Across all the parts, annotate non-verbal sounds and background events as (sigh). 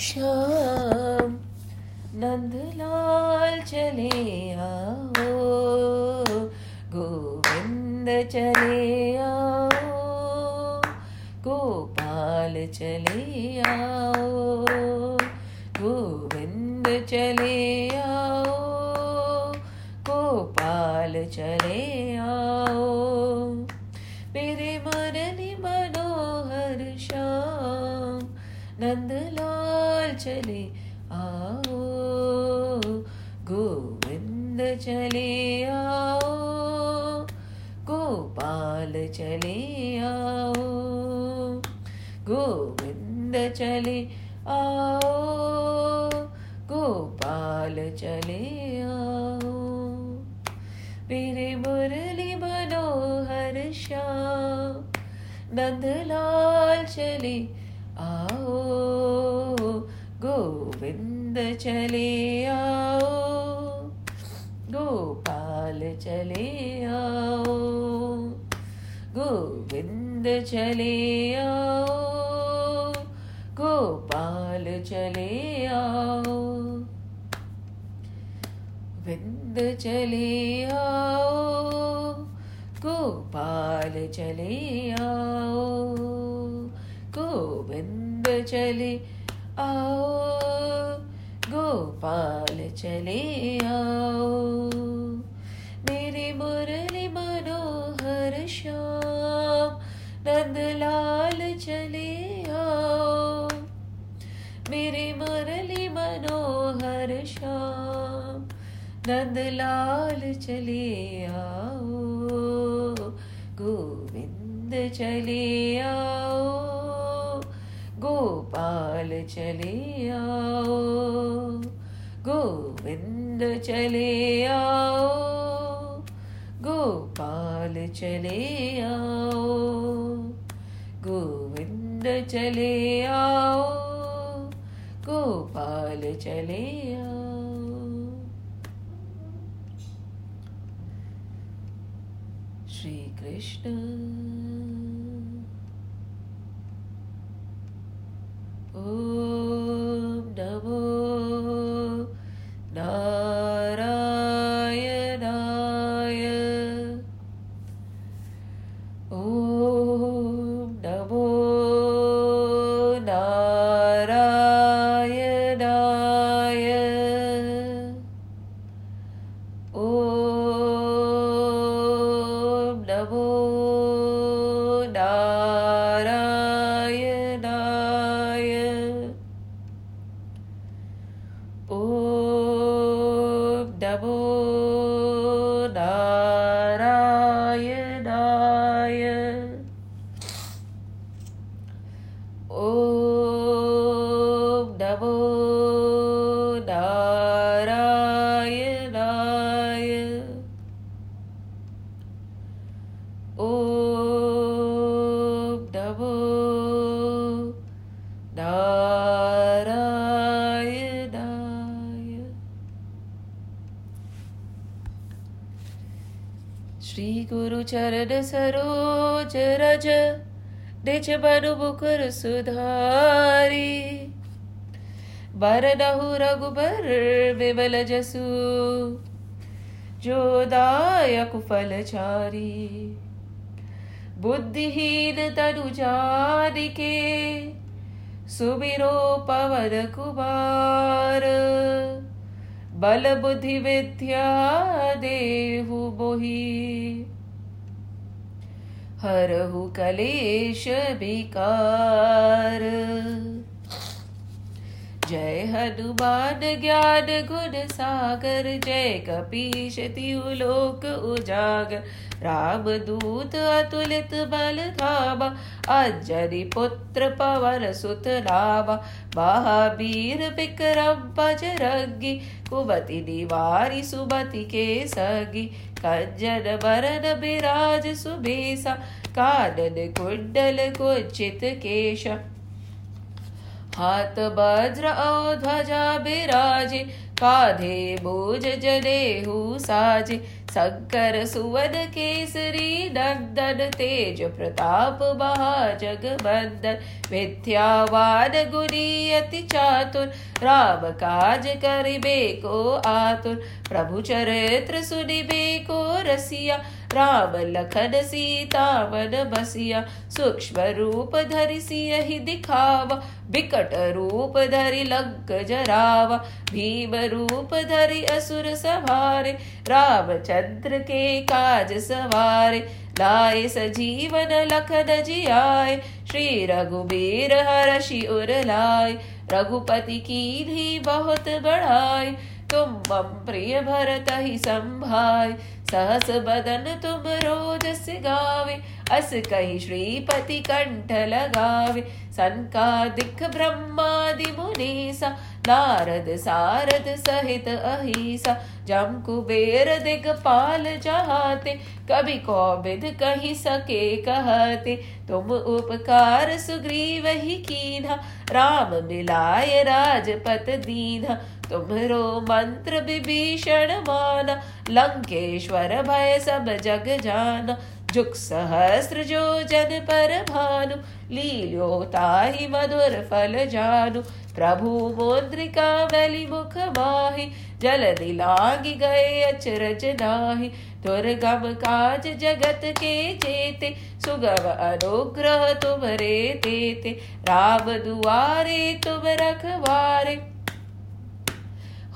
श्याम नंदलाल चले आओ, गोविंद चले आओ, गोपाल चले आओ, गोविंद चले आओ, गोपाल चले आओ। मेरे मननी मनोहर श्याम, नंदलाल चले आओ गोविंद चले आओ गोपाल चले आओ गोविंद चले आओ गोपाल चले आओ मेरे मुरली मनोहर श्याम नंदलाल चले आओ गोविंद चले आओ। गोपाल चले आओ। गोविंद चले आओ। गोपाल चले आओ। विंद चले आओ। गोपाल चले आओ। गोविंद चले आओ, गोपाल चले आओ। मेरे मुरली मनोहर श्याम, नंदलाल चले आओ। मेरे मुरली मनोहर श्याम, नंदलाल चले आओ। गोविंद चले आओ। गोपाल चले आओ, गोविंद चले आओ, गोपाल चले आओ, गोविंद चले आओ, गोपाल चले आओ। श्री कृष्ण ॐ नमो नारायणाय निज मनु मुकुर सुधारी। बरनहु रघुबर विमल जसु, जो दायक फल चारी। बुद्धिहीन तनु जानिके सुमिरो पवन कुमार। बल बुद्धि विद्या देहु मोहि हरहु कलेश विकार। जय हनुमान ज्ञान गुण सागर, जय कपीश तिहु लोक उजागर राम दूत अतुलित बल धामा, अंजनी पुत्र पवन सुत नामा। महावीर विक्रम बजरंगी, कुमति निवारी सुमति के संगी। कंजन बरन बिराज सुबेसा कानन कुंडल कुंचित केश। हाथ वज्र और ध्वजा बिराजे, काधे बोझ जनेहु साजे। शंकर सुवन केसरी नंदन तेज प्रताप महा जगबंदन। विद्यावान गुनी अति चातुर, राम काज करिबे को आतुर। प्रभु चरित्र सुनिबे को रसिया राम लखन सीता मन बसिया सूक्ष्म रूप धरि सियहि दिखावा विकट रूप धरि लग जरावा भीम रूप धरि असुर सवारे रामचंद्र के काज सवारे लाए सजीवन लखन जियाए श्री रघुबीर हरषि उर लाए रघुपति की ही बहुत बढ़ाए तुम मम प्रिय भरत ही संभाय। सहस बदन तुम रोज गावे, अस कही श्रीपति कंठ लगावे। सनकादिक ब्रह्मादि मुनीसा, नारद सारद सहित अहिसा। जम कुबेर दिगपाल जहाते कभी कौबिद कही सके कहते। तुम उपकार सुग्रीव ही कीन्हा, राम मिलाय राजपत दीन्हा। तुम्हरो मंत्र विभीषण माना लंकेश्वर भय सब जग जाना। जुग सहस्त्र जो जन पर भानु लीलो ताहि मधुर फल जानु। प्रभु मोद्रिका बलि मुख माहि, जल दिलांगी गए अचरज नाही। दुर्गम काज जगत के जेते सुगम अनुग्रह तुमरे तेते राम दुआरे तुम रखवारे।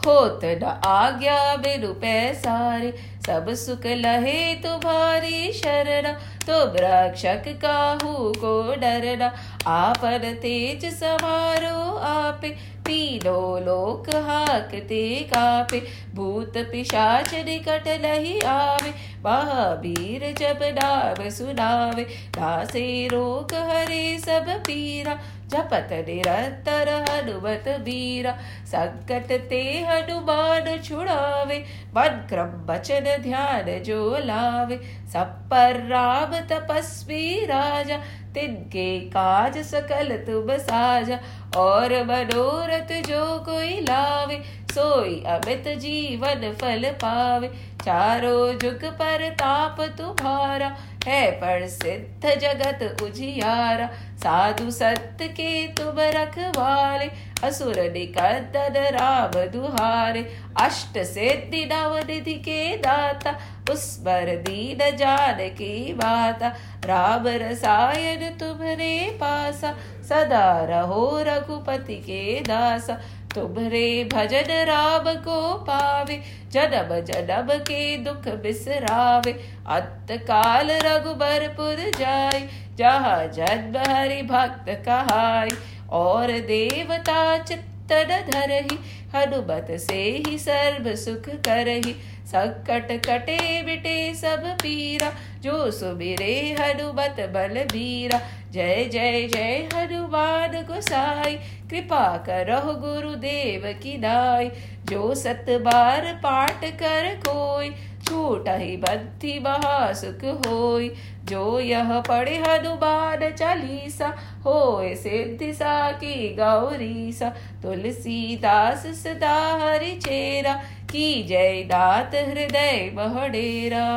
होत न आज्ञा बिनु पैसारे, सब सुख लहे तुम्हारी शरण तुम रक्षक काहू को डरना। आपन तेज समारो आपे, तीनों लोक हाकते कापे। भूत पिशाच निकट नहीं आवे, महावीर जब नाम सुनावे। नासे रोग हरे सब पीरा जपत निरंतर हनुमत बीरा संकट ते हनुमान छुड़ावे मन क्रम वचन ध्यान जो लावे। सब पर राम तपस्वी राजा, तिनके काज सकल तुम साजा। और मनोरथ जो कोई लावे, सोई अमित जीवन फल पावे। चारों जुग पर ताप तुम्हारा है पर सिद्ध जगत उजियारा। साधु सत्य के तुम रखवाले, असुर निकंदन राम दुहारे। अष्ट सिद्धि नव निधि के दाता, उस पर दीन जान की बाता राम रसायन तुम्हारे पासा, सदा रहो रघुपति के दासा। तुम्हारे भजन राम को पावे, जन्म जन्म के दुख बिसरावे। अंत काल रघुबरपुर जाय जहाँ जन्म हरि भक्त कहाय और देवता चित्तन धरही, हनुमत से ही सर्व सुख करही। संकट कटे बिटे सब पीरा, जो सुमिरे हनुमत बल बीरा जय जय जय, हनुमान गोसाई। कृपा करह गुरुदेव की दाई। जो सत बार पाठ कर कोई, छूट ही बंथी महा सुख होई। जो यह पढ़े हनुमान चालीसा, होए सिद्धि सा की गौरी सा तुलसीदास सदा हरि चेरा, की जय दात हृदय महडेरा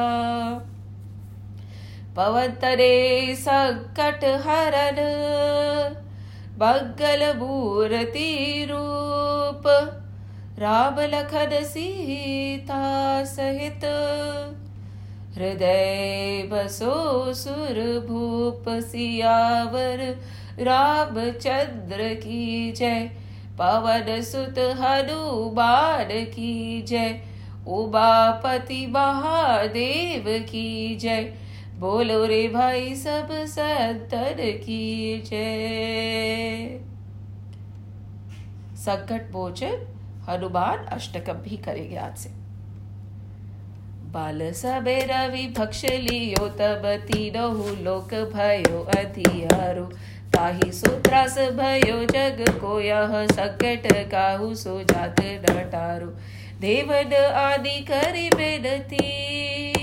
पवन तरे संकट हरन बगल मूर्ति रूप, राम लखन सीता सहित। हृदय बसो सुर भूप सियावर, रामचंद्र की जय। पवन सुत हनुमान की जय। उमापति महादेव की जय। बोलो रे भाई सब संतन की जय। संकट मोचन हनुमान अष्टकम भी करेंगे आज से। बाल सबे रवि भक्ष लियो, तब तीनहु लोक भयो अधियारो ताहि सुत्रास भयो जग को, यह संकट काहू सो जात नटारो देवन आदि करी बेनती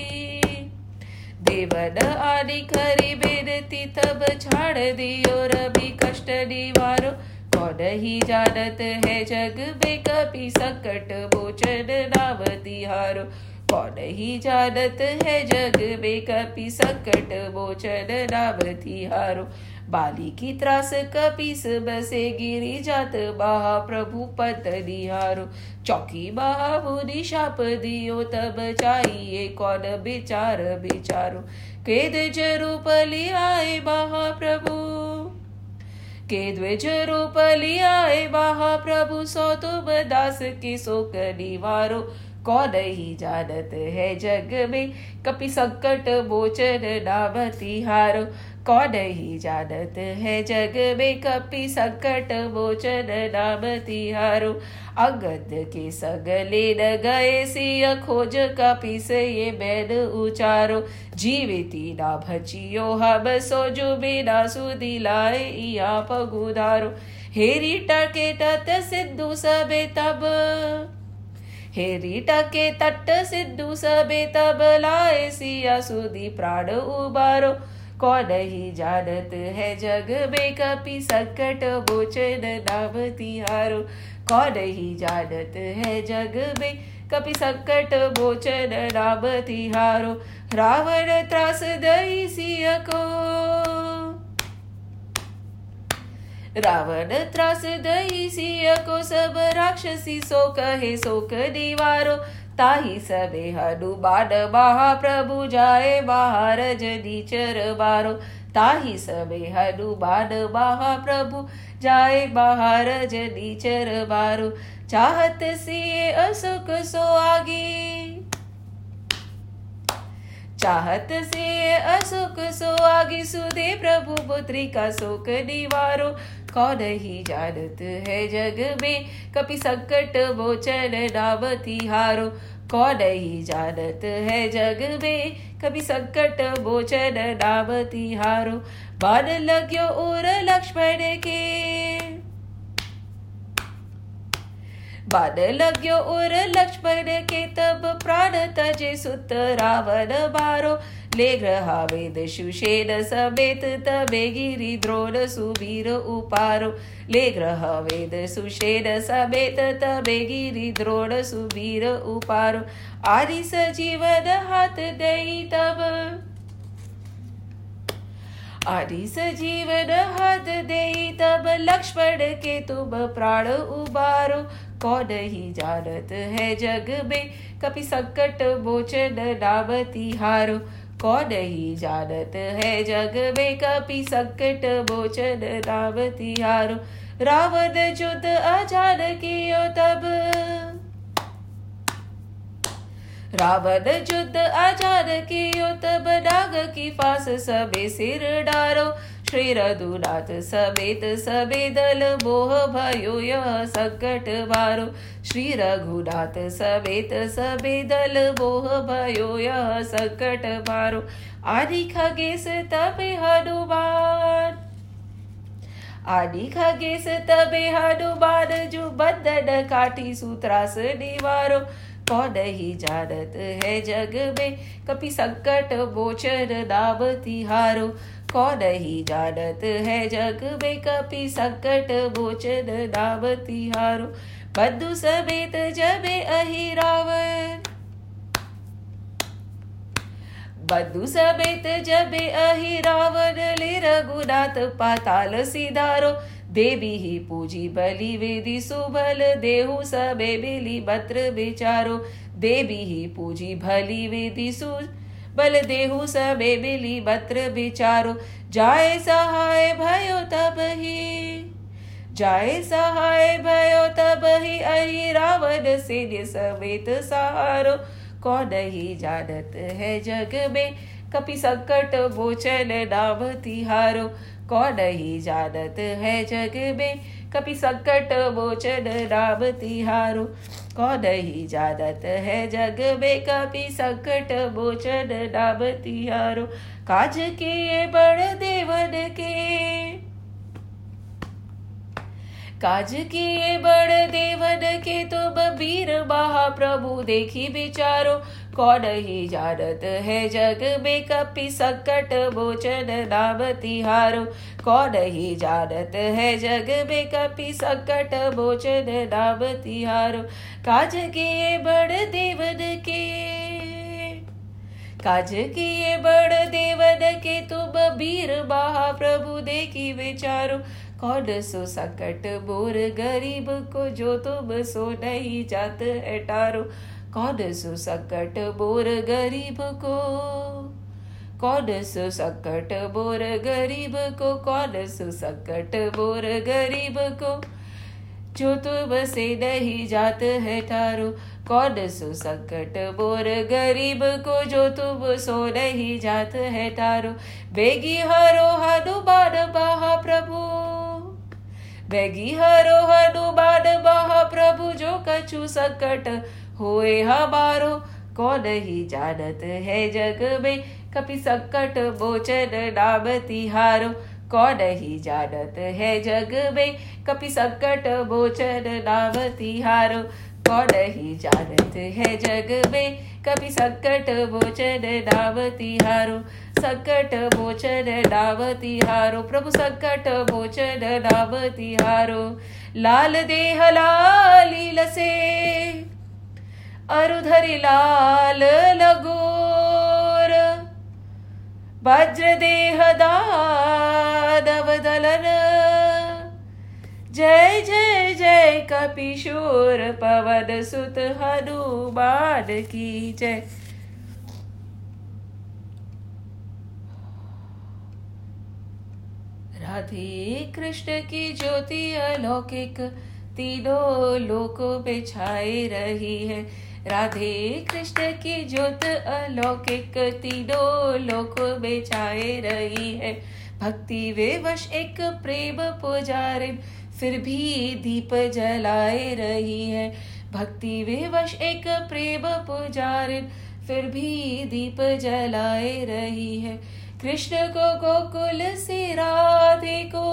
देवन आदि करी बेदती तब छाड़ दियो रवि कष्ट निवारो। कौन ही जानत है जग में कपि संकट, मोचन नाम तिहारो कौन ही जानत है जग में कपि संकट, मोचन नाम तिहारो बाली की त्रास कपीस बसे गिरी जात महा प्रभु पत निहारो। चौकी महामुनि शाप दियो, तब चाहिए कौन विचार विचारो केद जरू पली आए महाप्रभु के द्विज रूप लियाए महाप्रभु सो तुम दास की शोक निवारो। कौन ही जानत है जग में, कपि संकट मोचन नाम तिहारो। कौन ही जानत है जग में कपि संकट मोचन नाम तिहारो। अंगद के सगले न गए सिय खोज कपि से ये बैन उचारो। जीविती ना भचियो हम सोजु बिना सुदी लाए या पगुधारो। हेरी टके तत सिद्धू सबे तब। हेरी टके तट सिद्धू सबे तब। लाए सिया सुदी प्राण उबारो। कौन ही जानत है जग में कपि संकट मोचन नाम तिहारो। कौन ही जानत है जग में कपि संकट मोचन नाम तिहारो। रावण त्रास दई सिय को। रावण त्रास दई सिय को, सब राक्षसी सो कहे शोक निवारो। ताही सबे हनुमान महाप्रभु जाए महारज नीचर बारो। ताही सबे हनुमान महाप्रभु जाए महारज नीचर बारो। चाहत सिए असुख सो आगी। चाहत से असुख सो आगे, सुदे प्रभु पुत्री का शोक निवारो। कौन ही जानत है जग में? कपि संकट मोचन नाम तिहारो कौन ही जानत है जग में? कभी संकट मोचन नाम तिहारो बान लग्यो और लक्ष्मण के। बान लग्यो और लक्ष्मण के, तब प्राण तजे सुत रावण मारो। ले ग्रहा वेद तबे द्रोण सुबीर उपारो। ले ग्रह वेद तबे सुबीर उपारो। तब। आदि सजीवन हाथ दे तब, लक्ष्मण के तुम प्राण उबारो। कौन ही जानत है जग में, कपि संकट मोचन नाम तिहारो। कौन ही जानत है जग में कपि संकट बोचन राम तिहारो रावण युद्ध अजान कियो तब। रावण युद्ध की कियो तब। नाग की फांस सबे सिर डारो। श्री रघुनाथ समेत सबे दल मोह भयो, यह संकट बारो श्री रघुनाथ समेत सबे दल मोह भयो, यह संकट बारो आदि खगेश तबे हनुमान। आदि खगेश तबे हनुमान, जो बंधन काटी सूत्रास निवारो। कौन ही जानत है जग में, कपि संकट मोचन नाम तिहारो। कौन ही जानत है जग में कपि संकट मोचन नाम, तिहारो। बंधु समेत जबे अहि रावण। बंधु समेत जबे अहि रावण ले रघुनाथ पाताल सिधारो। देवी ही पूजी बलि वेदी सुबल, देहु सबे बिली बत्र विचारो। देवी ही पूजी भली वेदी सु बल देहु सबे बिली बत्र विचारो जाए सहाय भयो तब ही। जाए सहाय भयो तब ही अहि रावण से समेत सहारो कौन ही जानत है जग में? कपि संकट मोचन नाम तिहारो। कौन ही जानत है जग में? कपि संकट मोचन नाम तिहारो। कौन ही जानत है जग कपि संकट मोचन नाम तिहारो काज के बड़ देवन के। काज किए बड़ देवन के महाप्रभु देखी विचारो, कौन ही जानत है जग में कपि संकट, मोचन नाम तिहारो। कौन ही जानत है जग में कपि संकट, मोचन नाम तिहारो। काज किए बड़ देवन के, काज किए बड़ देवन के। तुम वीर महाप्रभु देखी विचारो कौन सो संकट? बोर गरीब को जो तुम सो नहीं जात हटारो कौन सो संकट? बोर गरीब को। कौन सो संकट? बोर गरीब को। कौन सो संकट? बोर गरीब को। जो तुम से नहीं जात है तारो कौन सो संकट? बोर गरीब को जो तुम सो नहीं जात है तारो बेगी हरो हनुमान, बहा प्रभु। बेगी हरो हनुमान महा प्रभु जो कछु संकट होए हमारो कौन ही जानत है जग में कपि संकट मोचन नाम तिहारो। कौन ही जानत है जग में कपि संकट मोचन नाम तिहारो। कौन ही जानत है जग में। कभी संकट मोचन नाम तिहारो संकट मोचन नाम तिहारो प्रभु संकट मोचन नाम तिहारो लाल देह लाली लसे, अरुधरि लाल लगोर। वज्र देह दानव दलन जय जय जय कपिशोर पवन सुत हनुमान की जय। राधे कृष्ण की ज्योति अलौकिक, तीनों लोकों में छाए रही है। राधे कृष्ण की ज्योत अलौकिक, तीनों लोकों में छाए रही है। भक्ति वे वश एक प्रेम पुजारे फिर भी दीप जलाए रही है। भक्ति विवश एक प्रेम पुजारिन, फिर भी दीप जलाए रही है। कृष्ण को गोकुल से राधे को।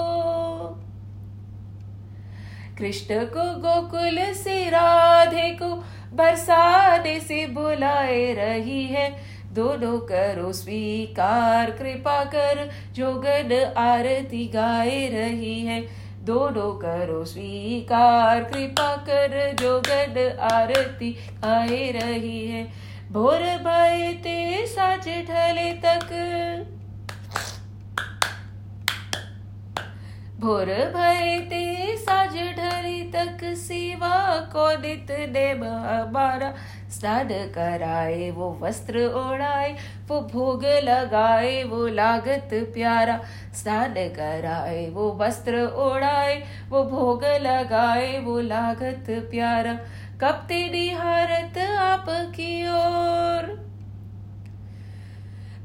कृष्ण को गोकुल से राधे को बरसाने से बुलाए रही है। दोनों करो स्वीकार, कृपा कर जोगन आरती गाए रही है। दोनों करो, स्वीकार, कृपा कर जोगन आरती आए रही है। भोर भय ते साज ढले तक। भोर भय ते साज ढली तक सेवा को नित ने हमारा स्नान कराए, वो वस्त्र ओढ़ाए, वो भोग लगाए, वो लागत प्यारा। स्नान कराए, वो वस्त्र ओढ़ाए, वो भोग लगाए, वो लागत प्यारा। कब तेरी हारत आप की ओर।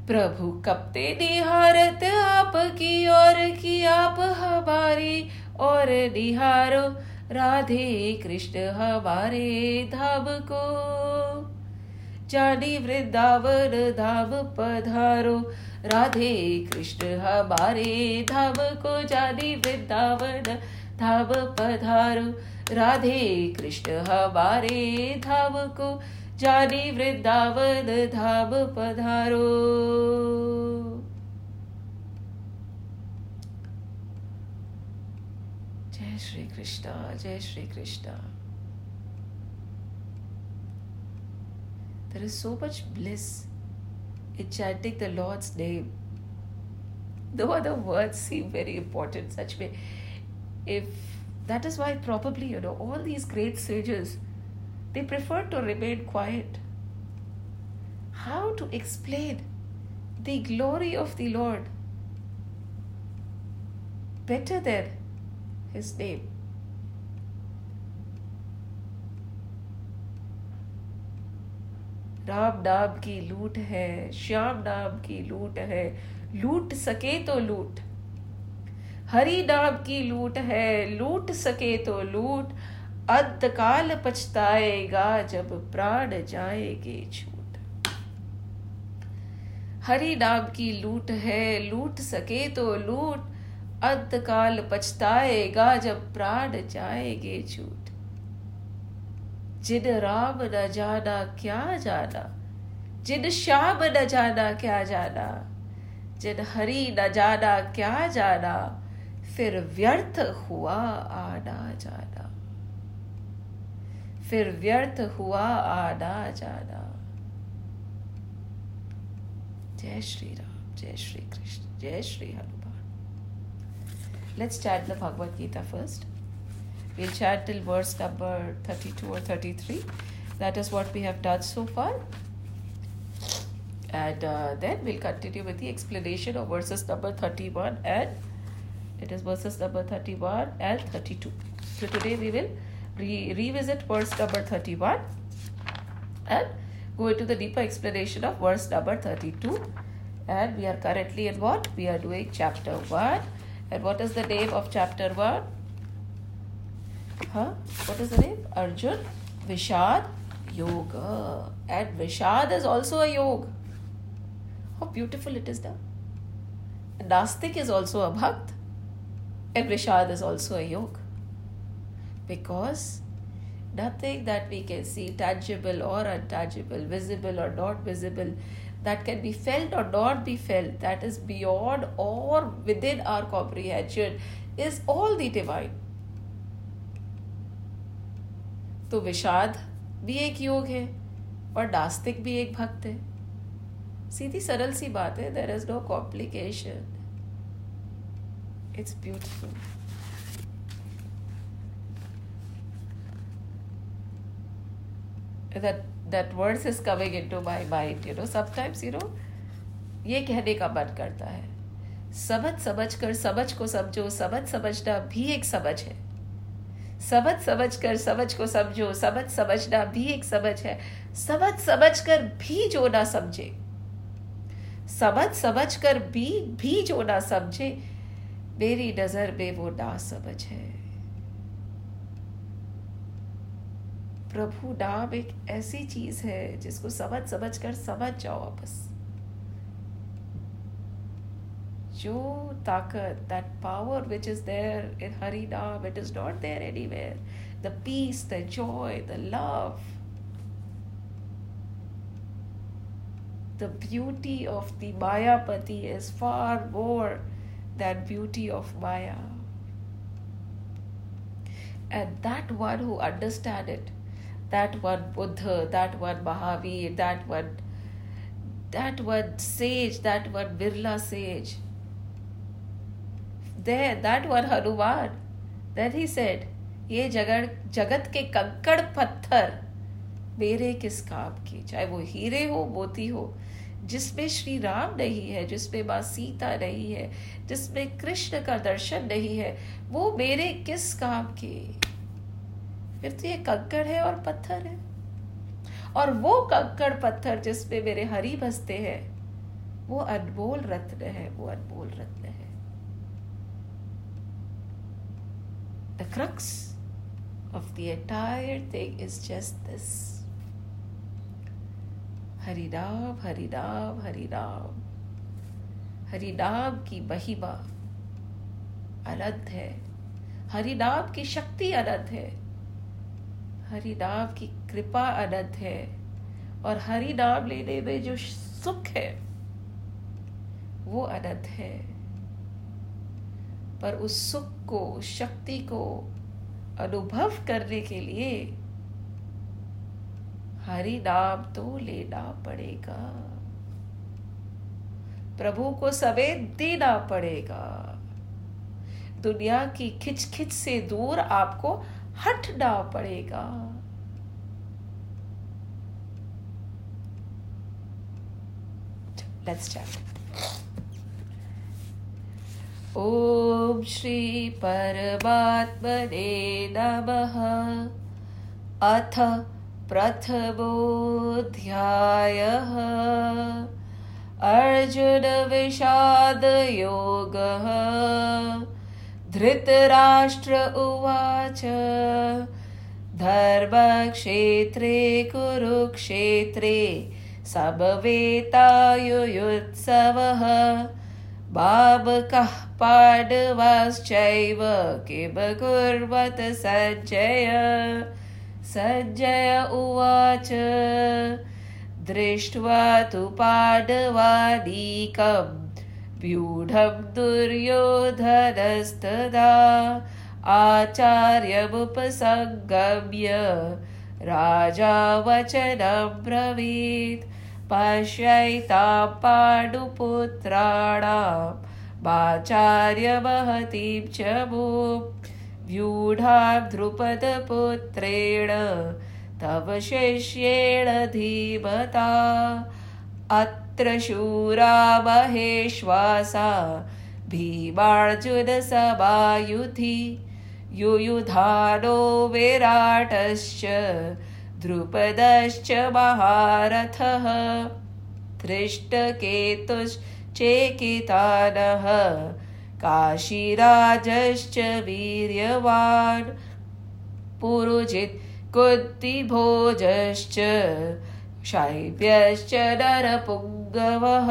प्रभु कब ते निहारत आप की ओर की आप हमारी और निहारो। राधे कृष्ण हमारे धाम को। जानी वृंदावन धाम पधारो। राधे कृष्ण हमारे धाम को जानी वृंदावन धाम पधारो। राधे कृष्ण हमारे धाम को जानी वृंदावन धाम पधारो। Shri Krishna, Jai Shri Krishna. There is so much bliss in chanting the Lord's name. Though other words seem very important, such way, if that is why probably you know all these great sages, they prefer to remain quiet. How to explain the glory of the Lord? Better than His name? Ram नाम की लूट है, श्याम नाम की लूट है, लूट सके तो लूट। हरि नाम की लूट है, लूट सके तो लूट। अंतकाल पछताएगा जब प्राण जाएगे छूट हरि नाम की लूट है, लूट सके तो लूट। अंतकाल पछताएगा जब प्राण जाएगे झूठ। जिन राम न जाना क्या जाना? जिन श्याम न जाना क्या जाना? जिन हरि न जाना क्या जाना? फिर व्यर्थ हुआ आना जाना। फिर व्यर्थ हुआ आना जाना। जय श्री राम, जय श्री कृष्ण, जय Shri Hanuman. Let's start the Bhagavad Gita first. We'll chat till verse number 32 or 33. That is what we have done so far. And uh, then we'll continue with the explanation of verses number 31 and it is verses number 31 and 32. So today we will re- revisit verse number 31 and go into the deeper explanation of verse number 32 and we are currently in what we are doing chapter 1 and what is the name of chapter 1 huh? What is the name? Arjun vishad yoga. And vishad is also a yoga. How beautiful it is done nastik is also a bhakt. And vishad is also a yoga. Because nothing that we can see, tangible or untangible, visible or not visible, that can be felt or not be felt, that is beyond or within our comprehension, is all the divine. तो विषाद भी एक योग है और नास्तिक भी एक भक्त है सीधी सरल सी बात है there is no complication it's beautiful that that words is coming into my mind, you know. Sometimes, you know, ये कहने का मन करता है। समझ समझ कर, समझ को समझो। समझ, समझना भी एक समझ है। समझ समझ कर, समझ को समझो। समझ, समझना भी एक समझ है। समझ समझ कर भी जो ना समझे। समझ समझ कर भी भी जो ना समझे। मेरी नज़र में वो ना समझ है। प्रभु नाम एक ऐसी चीज़ है जिसको समझ समझ कर समझ जाओ बस जो ताकत that power which is there in Hari naam it is not there anywhere the peace the joy the love the beauty of the Mayapati is far more than beauty of Maya. And that one who understand it that one Buddha, that one Mahavir, that one that one sage, that one Birla sage. There, that one Hanuman. Then he said, ये जगत जगत के कंकड़ पत्थर मेरे किस काम के चाहे वो हीरे हो मोती हो जिसमें श्री राम नहीं है जिसमें माँ सीता नहीं है जिसमें कृष्ण का दर्शन नहीं है वो मेरे किस काम के फिर तो ये कक्कड़ है और पत्थर है। और वो कक्कड़ पत्थर जिसपे मेरे हरी बसते हैं, वो अनबोल रत्न है, वो अनबोल रत्न है। The crux of the entire thing is just this Hari Ram Hari Ram Ram की महिमा अनंत है। हरि नाम की शक्ति अनंत है। हरि नाम की कृपा अनंत है और हरि नाम लेने में जो सुख है, वो अनंत है। पर उस सुख को शक्ति को अनुभव करने के लिए हरि नाम तो लेना पड़ेगा। प्रभु को सवेद देना पड़ेगा। दुनिया की खिच खिच से दूर आपको हटना पड़ेगा। लेट्स ओम श्री परमात्मने नमः। अथ प्रथमोऽध्यायः। अर्जुनविषादयोगः धृतराष्ट्र उवाच। धर्मक्षेत्रे कुरुक्षेत्रे समवेतायुयुत्सवः बाबकः पाण्डवाश्चैव किम कुर्वत सञ्जय सञ्जय उवाच। दृष्ट्वा तु पाण्डवानीकं व्यूढं दुर्योधनस्तदा आचार्यमुपसंगम्य राजा वचनं ब्रवीत् पश्यैतां पाण्डुपुत्राणां वाचार्यमहतीं च मुं व्यूढां ध्रुपदपुत्रेण तव शिष्येण धीमता अत्र शूरा महेश्वासा भीमार्जुनसमायुधि युयुधानो विराटश्च द्रुपदश्च महारथः धृष्टकेतुश्चेकितानः काशीराजश्च वीर्यवान् पुरुजित् कुन्तिभोजश्च शैव्यश्च नरपुङ्गवः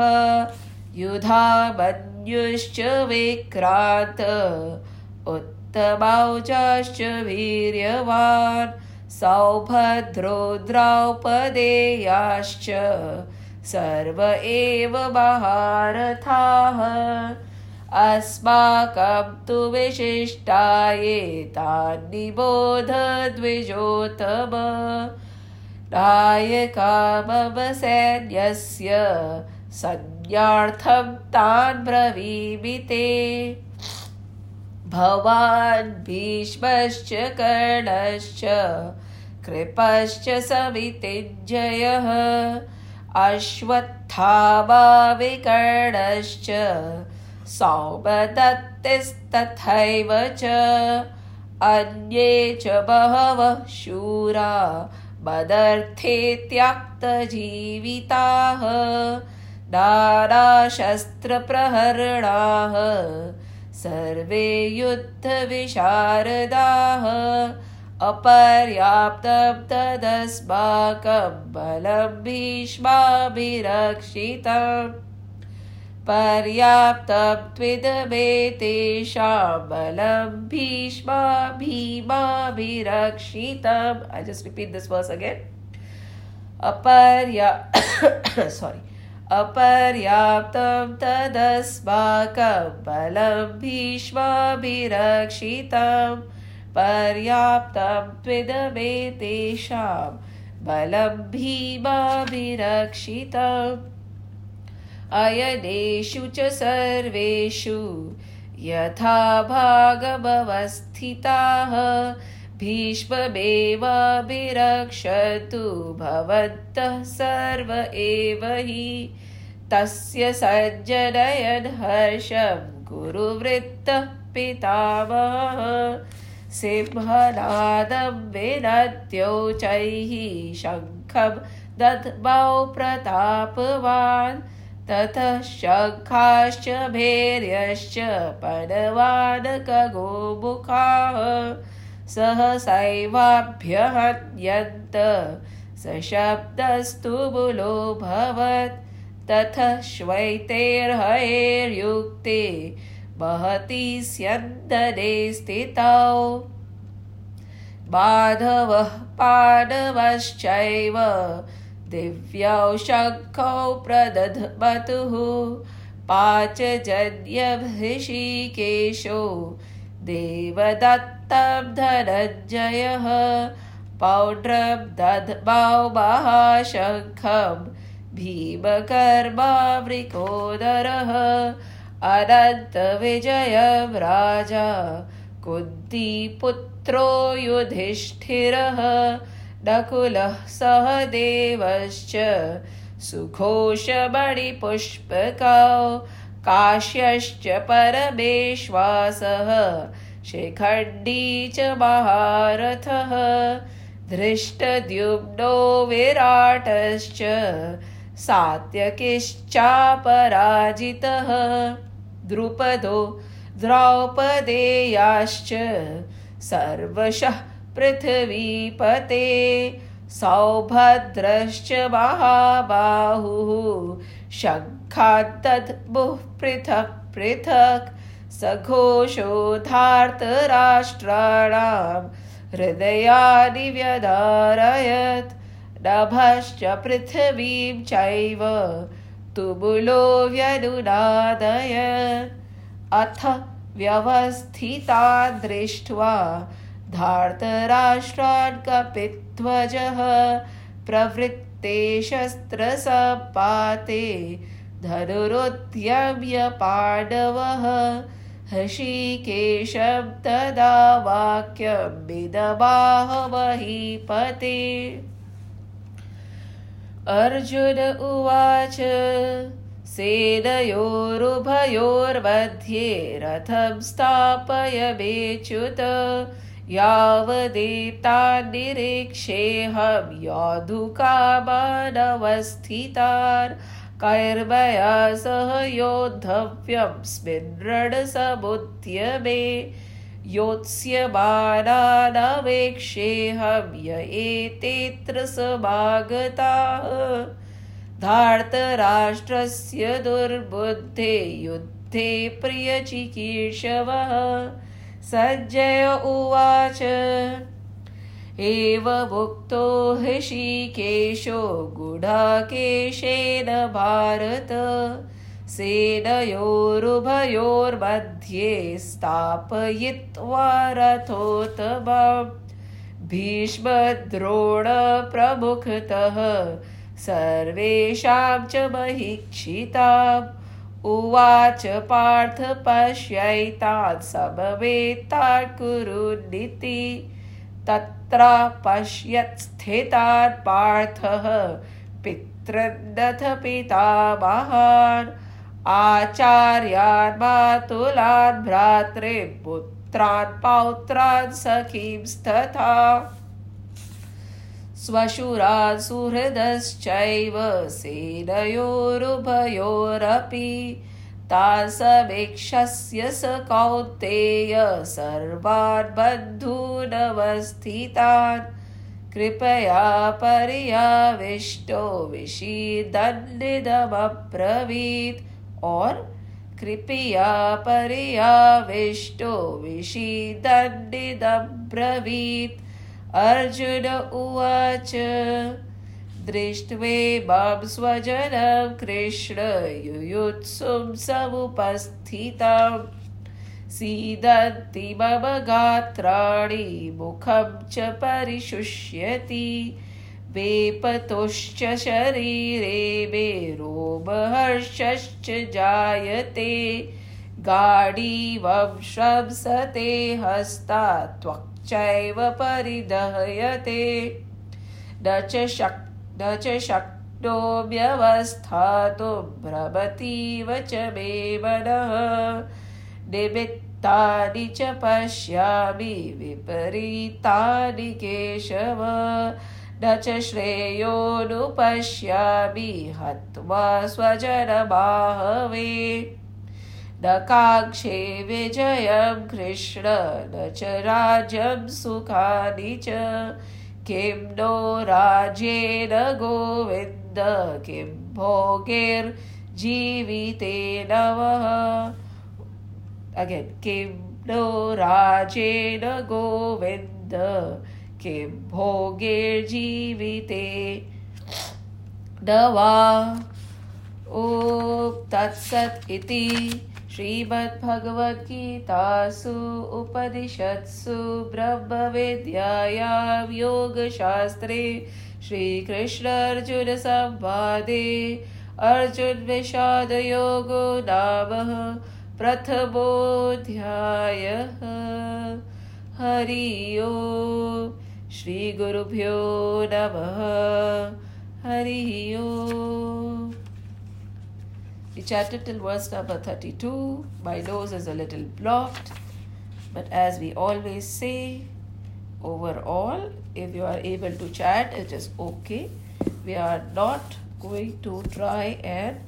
युधामन्युश्च विक्रान्त उत्तमौजाश्च वीर्यवान् सौभद्रो द्रौपदेयाश्च सर्व एव महारथाः। अस्माकं तु विशिष्टाये तान्निबोध द्विजोतम नायका मम सैन्यस्य संज्ञार्थं तान् ब्रवीमि ते भवान् भीष्मश्च कर्णश्च कृपश्च सवितिञ्जयः अश्वत्थामाविकर्णश्च सौमदत्तिस्तथैव च अन्ये च बहवः शूरा मदर्थे त्यक्तजीविताः दाराशस्त्रप्रहरणाः सर्वे युद्धविशारदाः अपर्याप्तं तदस्माकं बलं भीष्माभिरक्षितम्। पर्याप्तं त्विदमेतेषां बलं भीष्मा भीमाभिरक्षितम् I just repeat this verse again अपर्या (coughs) सोरि अपर्याप्तं तदस्माकं बलं भीष्माभिरक्षितं पर्याप्तं त्विदमेतेषां बलं भीमाभिरक्षितम् अयनेषु च सर्वेषु यथा भागमवस्थिताः। भीष्ममेवाभिरक्षतु भवन्तः सर्व एव हि। तस्य सज्जनयन् हर्षं गुरुवृत्तः पितामहः। सिंहनादं विनद्योचैः शङ्खं दद्मौ प्रतापवान् तथा शखाश्च भैर्यश्च पणवानगोमुखाः सह सैवाभ्य ह्यन्त सशब्दस्तु मुलोऽभवत् तथा श्वेतेर्हैर्युक्ते महति स्यन्दने स्थितौ। बाधवः पाणवश्चैव दिव्यौषखौ प्रदधबतुः पाचजद्यभिषिकेशो देवदत्तब्धनञ्जयः पौड्रब्दद्बाहुबः शङ्खं भीमकर्मावृकोदरः अनन्तविजयं राजा कुन्तीपुत्रो युधिष्ठिरः नकुलः सहदेवश्च सुघोषमणिपुष्पकौ काश्यश्च परमेश्वासः शिखण्डी च महारथः धृष्टद्युम्नो विराटश्च सात्यकिश्चापराजितः द्रुपदो द्रौपदेयाश्च सर्वशः पृथिवीपते सौभद्रश्च महाबाहुः शङ्खाद्दद्मुः पृथक् पृथक् सघोषोधार्तराष्ट्राणां हृदयानि व्यधारयत् नभश्च पृथिवीं चैव तुमुलो व्यनुनादय। अथ व्यवस्थिता दृष्ट्वा धार्तराष्ट्राड्कपिध्वजः प्रवृत्ते शस्त्रसपाते धनुरुद्यम्य पाण्डवः हषि केशं अर्जुन उवाच सेनयोरुभयोर्मध्ये रथं स्थापय मेच्युत। यावदेतान्निरीक्षेऽहं याधुकामानवस्थितान् कैर्मया सह योद्धव्यं स्मिन् योत्स्यमानानवेक्षेऽहं य एतेऽत्र समागताः धार्तराष्ट्रस्य दुर्बुद्धे युद्धे प्रियचिकीर्षवः। सज्जय उवाच। एवमुक्तो हृषिकेशो गुडाकेशेन भारत सेनयोरुभयोर्मध्ये स्थापयित्वा रथोत्तमम् भीष्मद्रोणप्रमुखतः सर्वेषां च महीक्षिताम् उवाच पार्थ पश्यैतात् समवेत्तान् कुरुन्निति। तत्र पश्यत् स्थितान् पार्थः पितृन्दध पितामहान् आचार्यान् मातुलान् भ्रातृ पुत्रान् पौत्रान् सखीं तथा स्वशुरान् सुहृदश्चैव सेनयोरुभयोरपि तासमीक्षस्य स कौन्तेय सर्वान् बन्धूनवस्थितान् कृपया पर्याविष्टो विषीदन्निदमब्रवीत् और कृपया पर्याविष्टो विषीदन्निदब्रवीत् अर्जुन उवाच दृष्ट्वेमां स्वजनं कृष्ण युयुत्सुं समुपस्थिताम् सीदन्ति मम गात्राणि मुखं च परिशुष्यति। वेपतुश्च शरीरे मे रोमहर्षश्च जायते। गाढीवं श्रंसते हस्ता त्वक् चैव परिदहयते। न च शक् न च शक्नोम्यवस्थातुं भ्रमतीव च मे मनः निमित्तानि च पश्यामि विपरीतानि केशव। न च श्रेयोनुपश्यामि हत्वा स्वजनमाहवे न काक्षे विजयं सुखानि च। किं नो राज्येन गोविन्द, किं भोगैर्जीविते नवः अगेन् किं नो राजेन गोविन्द, किं भोगैर्जीविते न वा ॐ तत्सत् इति। श्रीमद्भगवद्गीतासु उपनिषत्सु ब्रह्मविद्यायां योगशास्त्रे श्रीकृष्णार्जुनसंवादे अर्जुनविषादयोगो नाम प्रथमोऽध्यायः। हरि ओम् श्रीगुरुभ्यो नमः। हरिः ओम् We chatted till verse number 32. My nose is a little blocked. But as we always say, overall, if you are able to chat, it is okay. We are not going to try and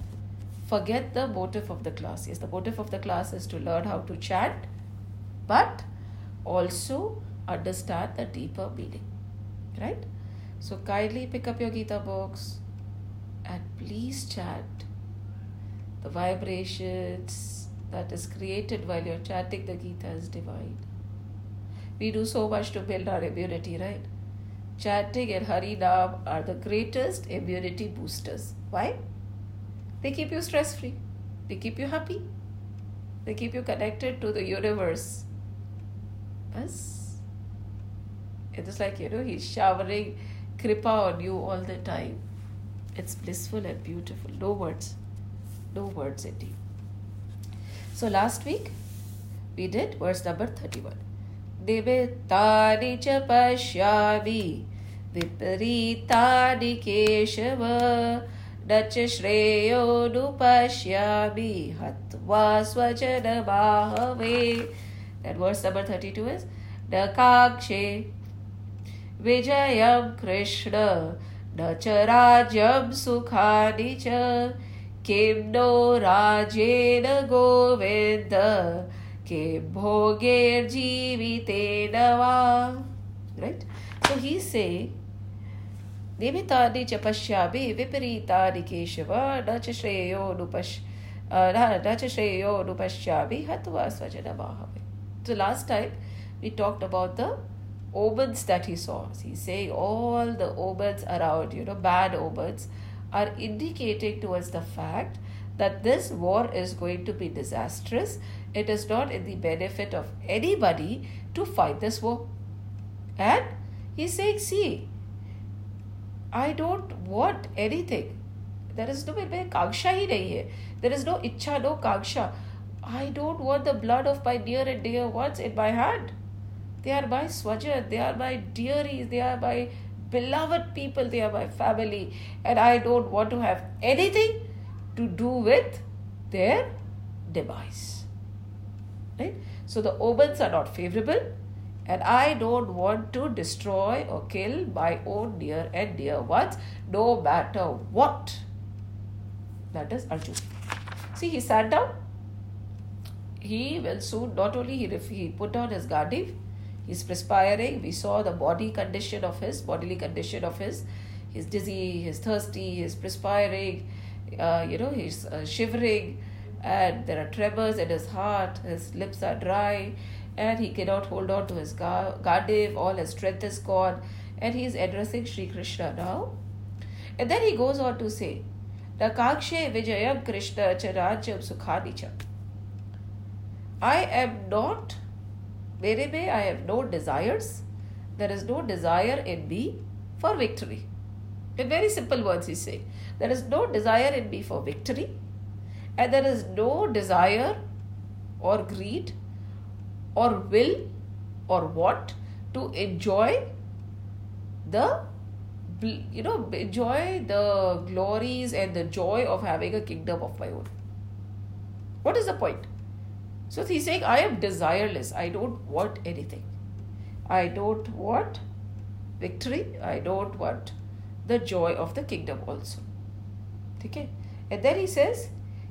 forget the motive of the class. Yes, the motive of the class is to learn how to chat, but also understand the deeper meaning. Right? So kindly pick up your Gita books and please chat the vibrations that is created while you're chanting the Gita is divine. We do so much to build our immunity, right? chanting and Harinam are the greatest immunity boosters. Why? They keep you stress free, they keep you happy, they keep you connected to the universe. Bas. It is like, you know, he's showering kripa on you all the time. It's blissful and beautiful. No words. No words indeed. So, last week, we did verse number 31. निमित्तानि च पश्यामि, विपरीतानि केशव, न च श्रेयोनुपश्यामि हत्वा स्वजनबाहवे That verse number 32 is, न काक्षे विजयं कृष्ण, न च राज्यं सुखानि च किं नो राजेन गोविन्द, के भोगेर जीविते न राइट सो ही से निमितानि च पश्यामि केशव, न श्रेयो नुपश् न श्रेयो नुपश्यामि, हत्वा स्वजन बाहवे so last time we talked about the absurds that he saw he say all the absurds around you know bad absurds are indicating towards the fact that this war is going to be disastrous it is not in the benefit of anybody to fight this war. And he's saying, see, I don't want anything. There is no hi nahi hai. There is no ichha, no kaksha. I don't want the blood of my near and dear ones in my hand. They are my swajan, they are my dearies, they are my beloved people, they are my family, and I don't want to have anything to do with their demise right so the omens are not favorable and I don't want to destroy or kill my own near and dear ones no matter what. That is Arjun. See, he sat down. He will soon, not only he, he put on his Gandiv, he's perspiring. We saw the body condition of his, bodily condition of his. He's dizzy, he's thirsty, he's perspiring, uh, you know, he's uh, shivering and there are tremors in his heart, his lips are dry, and he cannot hold on to his Gandiv, all his strength is gone, and he is addressing Sri Krishna now. And then he goes on to say, Nakakshe Vijayam Krishna Charajam Sukhanicha. I am not, mere me, I have no desires. There is no desire in me for victory. In very simple words, he say, there is no desire in me for victory and there is no desire or greed or will or what to enjoy the you know enjoy the glories and the joy of having a kingdom of my own what is the point so he's saying, I am desireless. I don't want anything. I don't want victory. I don't want the joy of the kingdom also. Okay? And then he says,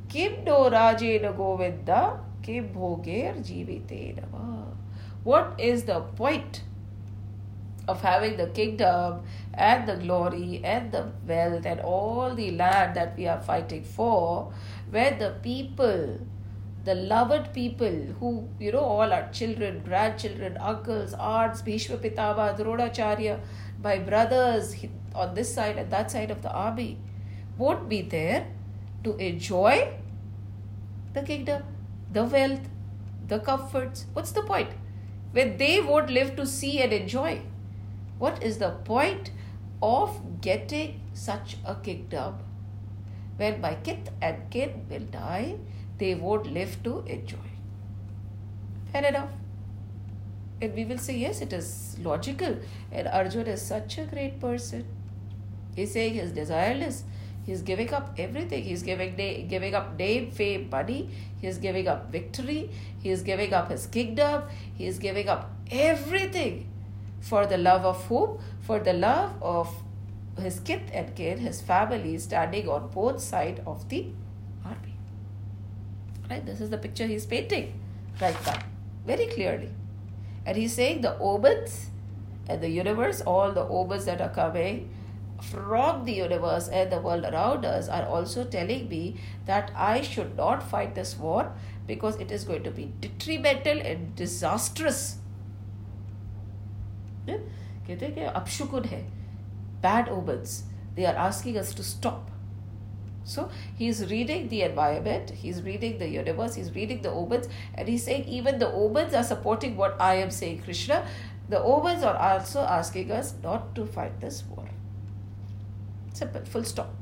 Kim no Rajena Govinda, Kim Bhoger Jivite What is the point of having the kingdom and the glory and the wealth and all the land that we are fighting for when the people the loved people who, you know, all our children, grandchildren, uncles, aunts, Bhishma Pitama, Dronacharya, my brothers on this side and that side of the army, won't be there to enjoy the kingdom, the wealth, the comforts. What's the point? When they won't live to see and enjoy. What is the point of getting such a kingdom? When my kith and kin will die, they won't live to enjoy. Fair enough. And we will say, yes, it is logical. And Arjun is such a great person. He's saying he's desireless. He's giving up everything. He's giving day, giving up name, fame, money. He's giving up victory. He's giving up his kingdom. He's giving up everything for the love of whom? For the love of his kith and kin, his family standing on both sides of the. Right? This is the picture he's painting right now, very clearly. And he's saying the omens and the universe, all the omens that are coming, from the universe and the world around us are also telling me that I should not fight this war because it is going to be detrimental and disastrous कहते हैं कि अपशुकुन है bad omens they are asking us to stop so he's reading the environment he's reading the universe he's reading the omens and he's saying even the omens are supporting what i am saying krishna the omens are also asking us not to fight this war simple full stop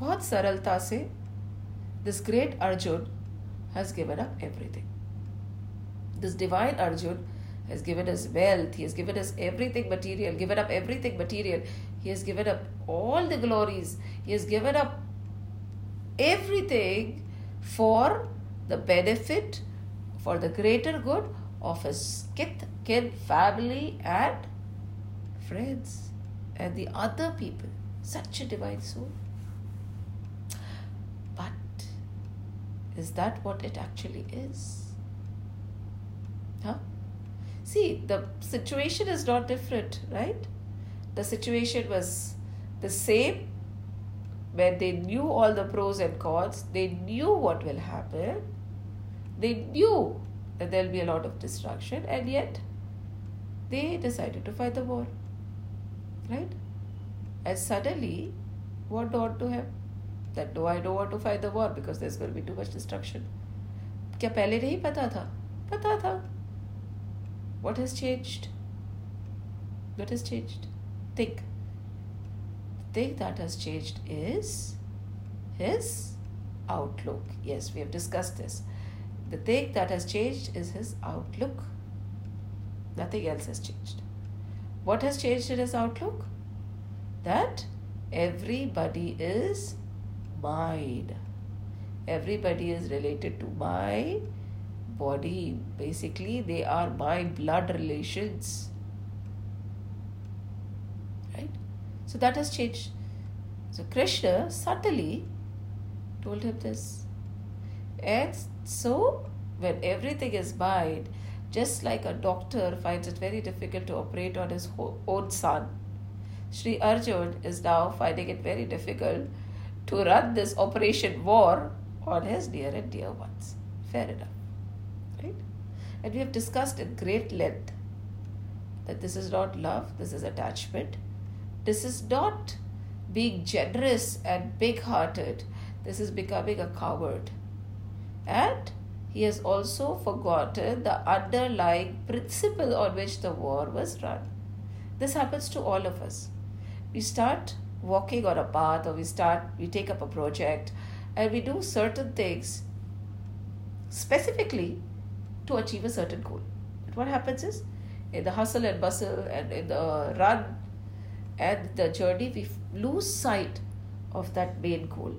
बहुत सरलता से this great Arjun has given up everything. This divine Arjun has given us wealth, he has given us everything material, given up everything material, he has given up all the glories, he has given up everything for the benefit, for the greater good of his kith, kin, family, and friends, and the other people. Such a divine soul. But is that what it actually is? Huh? See, the situation is not different, right? The situation was the same when they knew all the pros and cons, they knew what will happen, they knew that there'll be a lot of destruction, and yet they decided to fight the war, right? And suddenly, what dawned to him? That no, I don't want to fight the war because there's going to be too much destruction. क्या पहले नहीं पता था पता था what has changed what has changed Think the thing that has changed is his outlook. Yes we have discussed this. The thing that has changed is his outlook. Nothing else has changed. What has changed in his outlook? That everybody is mine everybody is related to my body. Basically they are my blood relations right so that has changed so krishna subtly told him this and so when everything is mine just like a doctor finds it very difficult to operate on his own son Sri Arjun is now finding it very difficult to run this operation war on his dear and dear ones. Fair enough. Right? And we have discussed at great length that this is not love, this is attachment. This is not being generous and big hearted, this is becoming a coward. And he has also forgotten the underlying principle on which the war was run. This happens to all of us. We start walking on a path or we start, we take up a project and we do certain things specifically to achieve a certain goal. But what happens is, in the hustle and bustle and in the run and the journey, we lose sight of that main goal.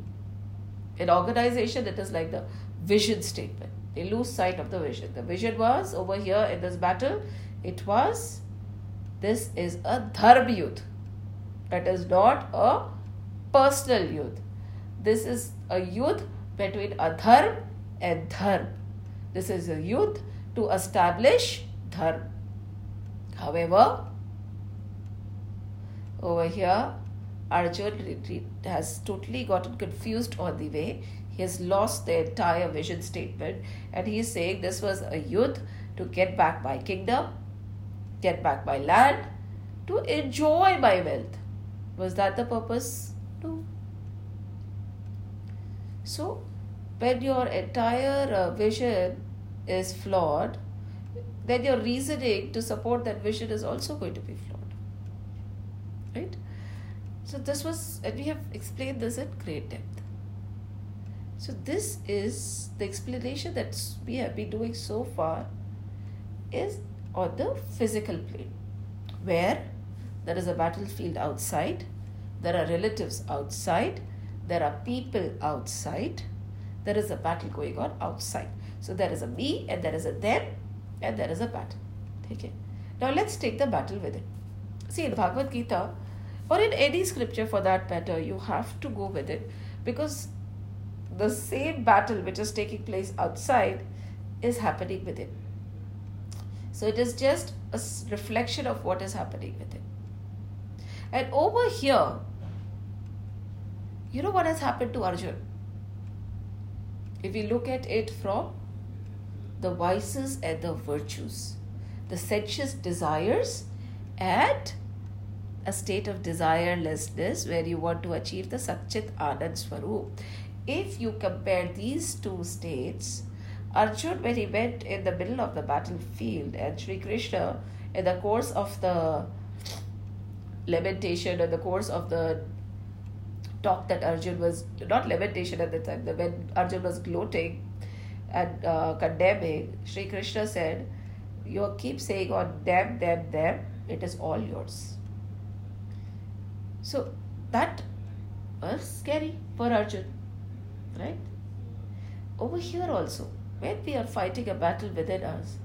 In organization, it is like the vision statement. They lose sight of the vision. The vision was over here in this battle, it was this is a dharma yudh. That is not a personal yudh. This is a yudh between a adharm and dharm. This is a yudh to establish dharm. However, over here, Arjun has totally gotten confused on the way. He has lost the entire vision statement and he is saying this was a yudh to get back my kingdom, get back my land, to enjoy my wealth. Was that the purpose? No. So, when your entire uh, vision is flawed, then your reasoning to support that vision is also going to be flawed. Right? So, this was, and we have explained this at great depth. So, this is the explanation that we have been doing so far is on the physical plane, where there is a battlefield outside, there are relatives outside, there are people outside, there is a battle going on outside. So there is a me and there is a them and there is a battle. Okay. Now let's take the battle with it. See in Bhagavad Gita or in any scripture for that matter, you have to go with it because the same battle which is taking place outside is happening within. So it is just a reflection of what is happening within. And over here, you know what has happened to Arjun? If we look at it from the vices and the virtues, the sensuous desires and a state of desirelessness where you want to achieve the Satchit Anand. If you compare these two states, Arjun, when he went in the middle of the battlefield, and Sri Krishna, in the course of the lamentation, in the course of the talk that Arjun was not lamentation at the time, when Arjun was gloating and uh, condemning, Sri Krishna said, You keep saying on them, them, them, it is all yours. So that was scary for Arjun, right? Over here also, when we are fighting a battle within us,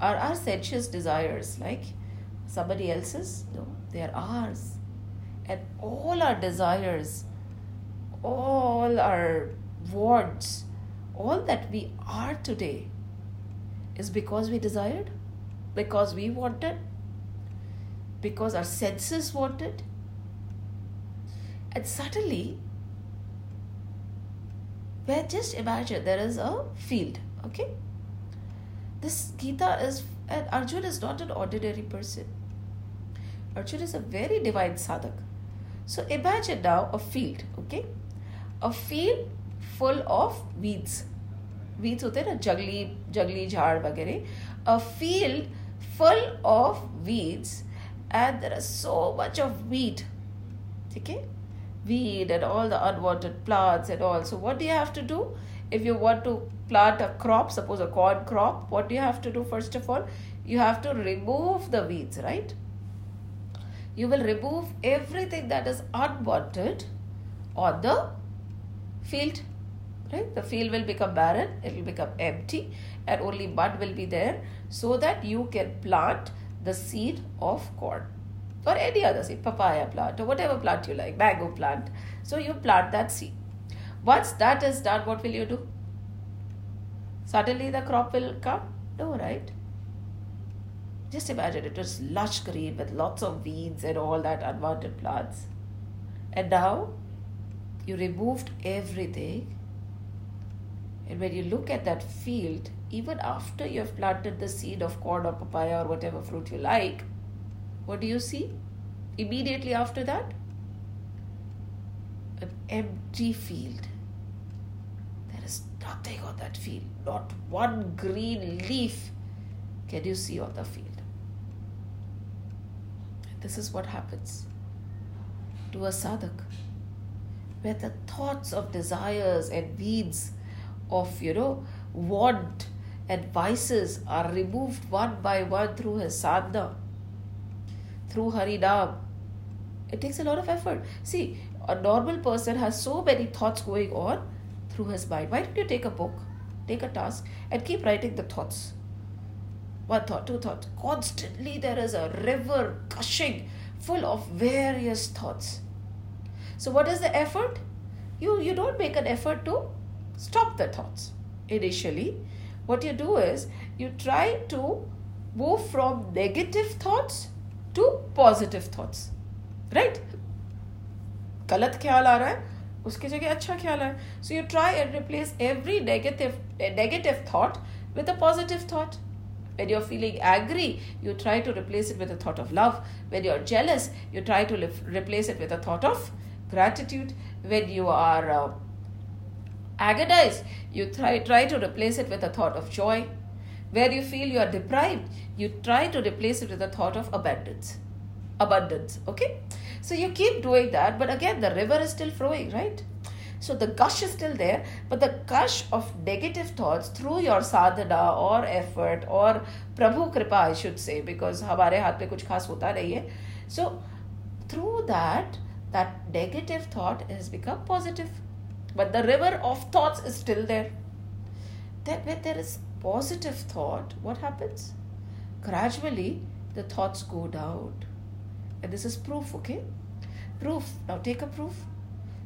are our sensuous desires like somebody else's? No, they are ours. And all our desires, all our wants, all that we are today is because we desired, because we wanted, because our senses wanted, and suddenly, where just imagine there is a field, okay? This Gita is, and Arjun is not an ordinary person. Arjun is a very divine sadhak. So imagine now a field, okay? A field full of weeds. Weeds होते हैं ना जंगली जंगली झाड़ वगैरह a field full of weeds and there is so much of weed okay weed and all the unwanted plants and all. So, what do you have to do? If you want to plant a crop, suppose a corn crop, what do you have to do first of all? You have to remove the weeds, right? You will remove everything that is unwanted on the field, right? The field will become barren, it will become empty, and only mud will be there so that you can plant the seed of corn or any other seed, papaya plant or whatever plant you like, mango plant. So you plant that seed. Once that is done, what will you do? Suddenly the crop will come? No, right? Just imagine it was lush green with lots of weeds and all that unwanted plants. And now you removed everything. And when you look at that field, even after you have planted the seed of corn or papaya or whatever fruit you like, what do you see immediately after that? An empty field. There is nothing on that field, not one green leaf can you see on the field. This is what happens to a sadhak, where the thoughts of desires and weeds of, you know, want and vices are removed one by one through his sadhana through Harinam. It takes a lot of effort. See, a normal person has so many thoughts going on through his mind. Why don't you take a book, take a task, and keep writing the thoughts? One thought, two thoughts. Constantly there is a river gushing full of various thoughts. So, what is the effort? You, you don't make an effort to stop the thoughts initially. What you do is you try to move from negative thoughts to positive thoughts right गलत ख्याल आ रहा है उसकी जगह अच्छा ख्याल है so you try and replace every negative negative thought with a positive thought when you're feeling angry you try to replace it with a thought of love when you're jealous you try to live, replace it with a thought of gratitude when you are uh, agonized you try try to replace it with a thought of joy where you feel you are deprived, you try to replace it with a thought of abundance. Abundance, okay? So you keep doing that, but again, the river is still flowing, right? So the gush is still there, but the gush of negative thoughts through your sadhana or effort or Prabhu Kripa, I should say, because हमारे हाथ पे कुछ खास होता नहीं है. So through that, that negative thought has become positive. But the river of thoughts is still there. That when there is positive thought, what happens? Gradually, the thoughts go down. And this is proof, okay? Proof. Now, take a proof.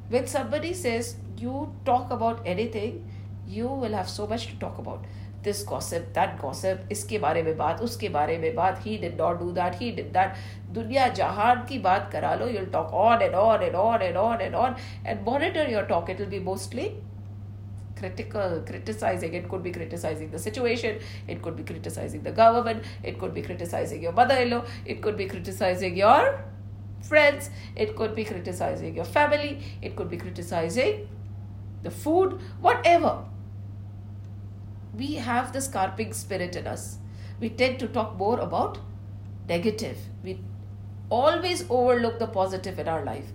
When somebody says you talk about anything, you will have so much to talk about. This gossip, that gossip, इसके बारे में बात, उसके बारे में बात, he did not do that, he did that. दुनिया जहान की बात करा लो, you'll talk on and on and on and on and on and monitor your talk. It will be mostly critical criticizing. It could be criticizing the situation. It could be criticizing the government. It could be criticizing your mother-in-law. It could be criticizing your friends. It could be criticizing your family. It could be criticizing the food. Whatever. We have this carping spirit in us. We tend to talk more about negative. We always overlook the positive in our life.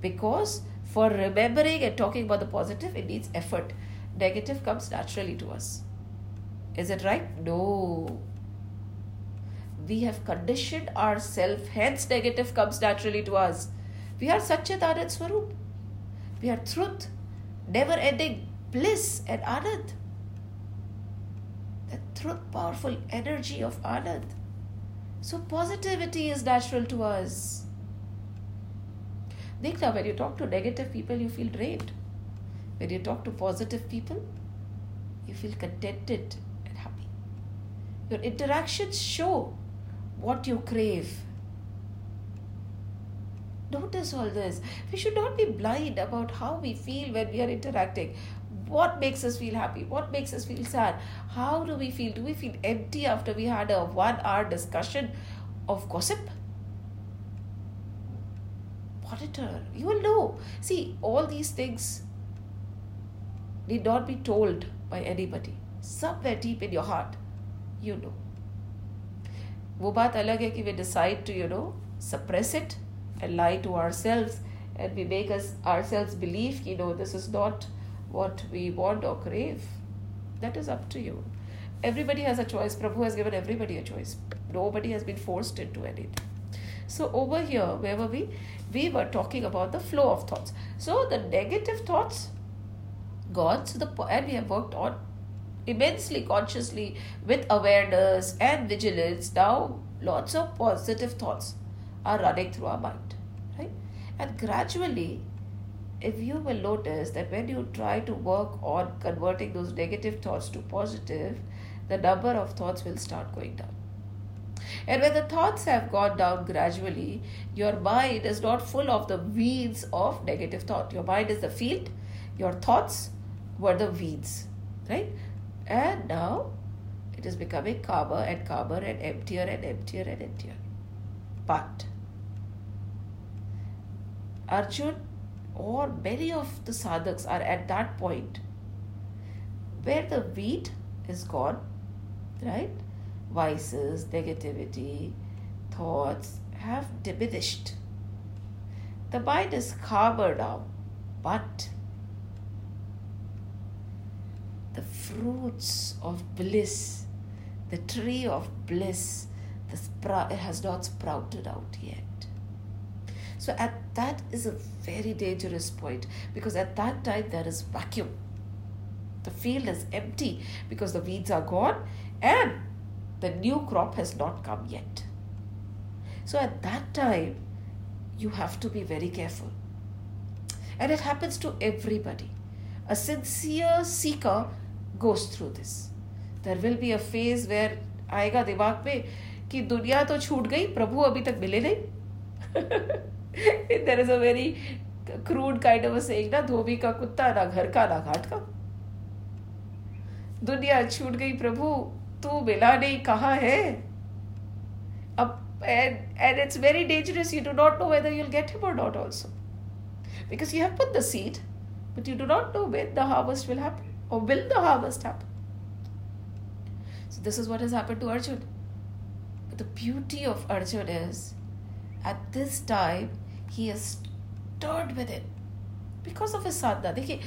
Because for remembering and talking about the positive, it needs effort. Negative comes naturally to us. Is it right? No. We have conditioned ourselves, hence, negative comes naturally to us. We are Satchit Anand Swarup. We are truth, never ending bliss and Anand. The truth, powerful energy of Anand. So, positivity is natural to us. Diksha, when you talk to negative people, you feel drained. When you talk to positive people, you feel contented and happy. Your interactions show what you crave. Notice all this. We should not be blind about how we feel when we are interacting. What makes us feel happy? What makes us feel sad? How do we feel? Do we feel empty after we had a one hour discussion of gossip? monitor. You will know. See, all these things need not be told by anybody. Somewhere deep in your heart, you know. वो बात अलग है कि we decide to you know suppress it and lie to ourselves and we make us ourselves believe you know this is not what we want or crave that is up to you everybody has a choice prabhu has given everybody a choice nobody has been forced into anything so over here, where were we? We were talking about the flow of thoughts. So the negative thoughts gone. So the and we have worked on immensely consciously with awareness and vigilance. Now lots of positive thoughts are running through our mind, right? And gradually, if you will notice that when you try to work on converting those negative thoughts to positive, the number of thoughts will start going down. And when the thoughts have gone down gradually, your mind is not full of the weeds of negative thought. Your mind is the field, your thoughts were the weeds, right? And now it is becoming calmer and calmer and emptier and emptier and emptier. But Arjun or many of the sadhaks are at that point where the weed is gone, right? vices, negativity, thoughts have diminished. The mind is calmer now, but the fruits of bliss, the tree of bliss, the sprout has not sprouted out yet. So at that is a very dangerous point because at that time there is vacuum. The field is empty because the weeds are gone and the new crop has not come yet. So at that time, you have to be very careful. And it happens to everybody. A sincere seeker goes through this There will be a phase where आएगा दिमाग पे कि दुनिया तो छूट गई, प्रभु अभी तक मिले नहीं। There is a very crude kind of अग ना, धोबी का कुत्ता ना घर का ना घाट का। दुनिया छूट गई, प्रभु, तू मिला नहीं, कहा है? अब and it's very dangerous you do not know whether you'll get him or not also because you have put the seed but you do not know whether the harvest will happen or will the harvest happen so this is what has happened to arjun but the beauty of arjun is at this time he has stirred with it because of his sadhana देखिए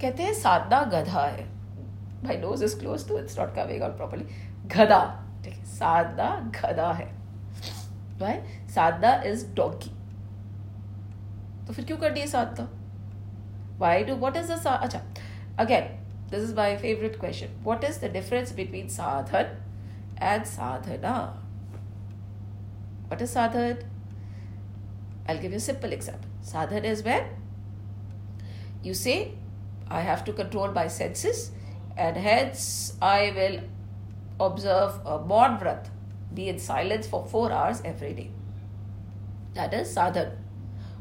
कहते हैं साधना गधा है my nose is closed to it's not coming out properly गधा ठीक है साधना गधा है right साधना is donkey तो फिर क्यों कर दिए साधना why do what is the अच्छा again this is my favorite question what is the difference between sadhan and sadhana what is sadhan I'll give you a simple example sadhan is when you say I have to control my senses and hence I will observe a Maun be in silence for four hours every day. That is sadhan.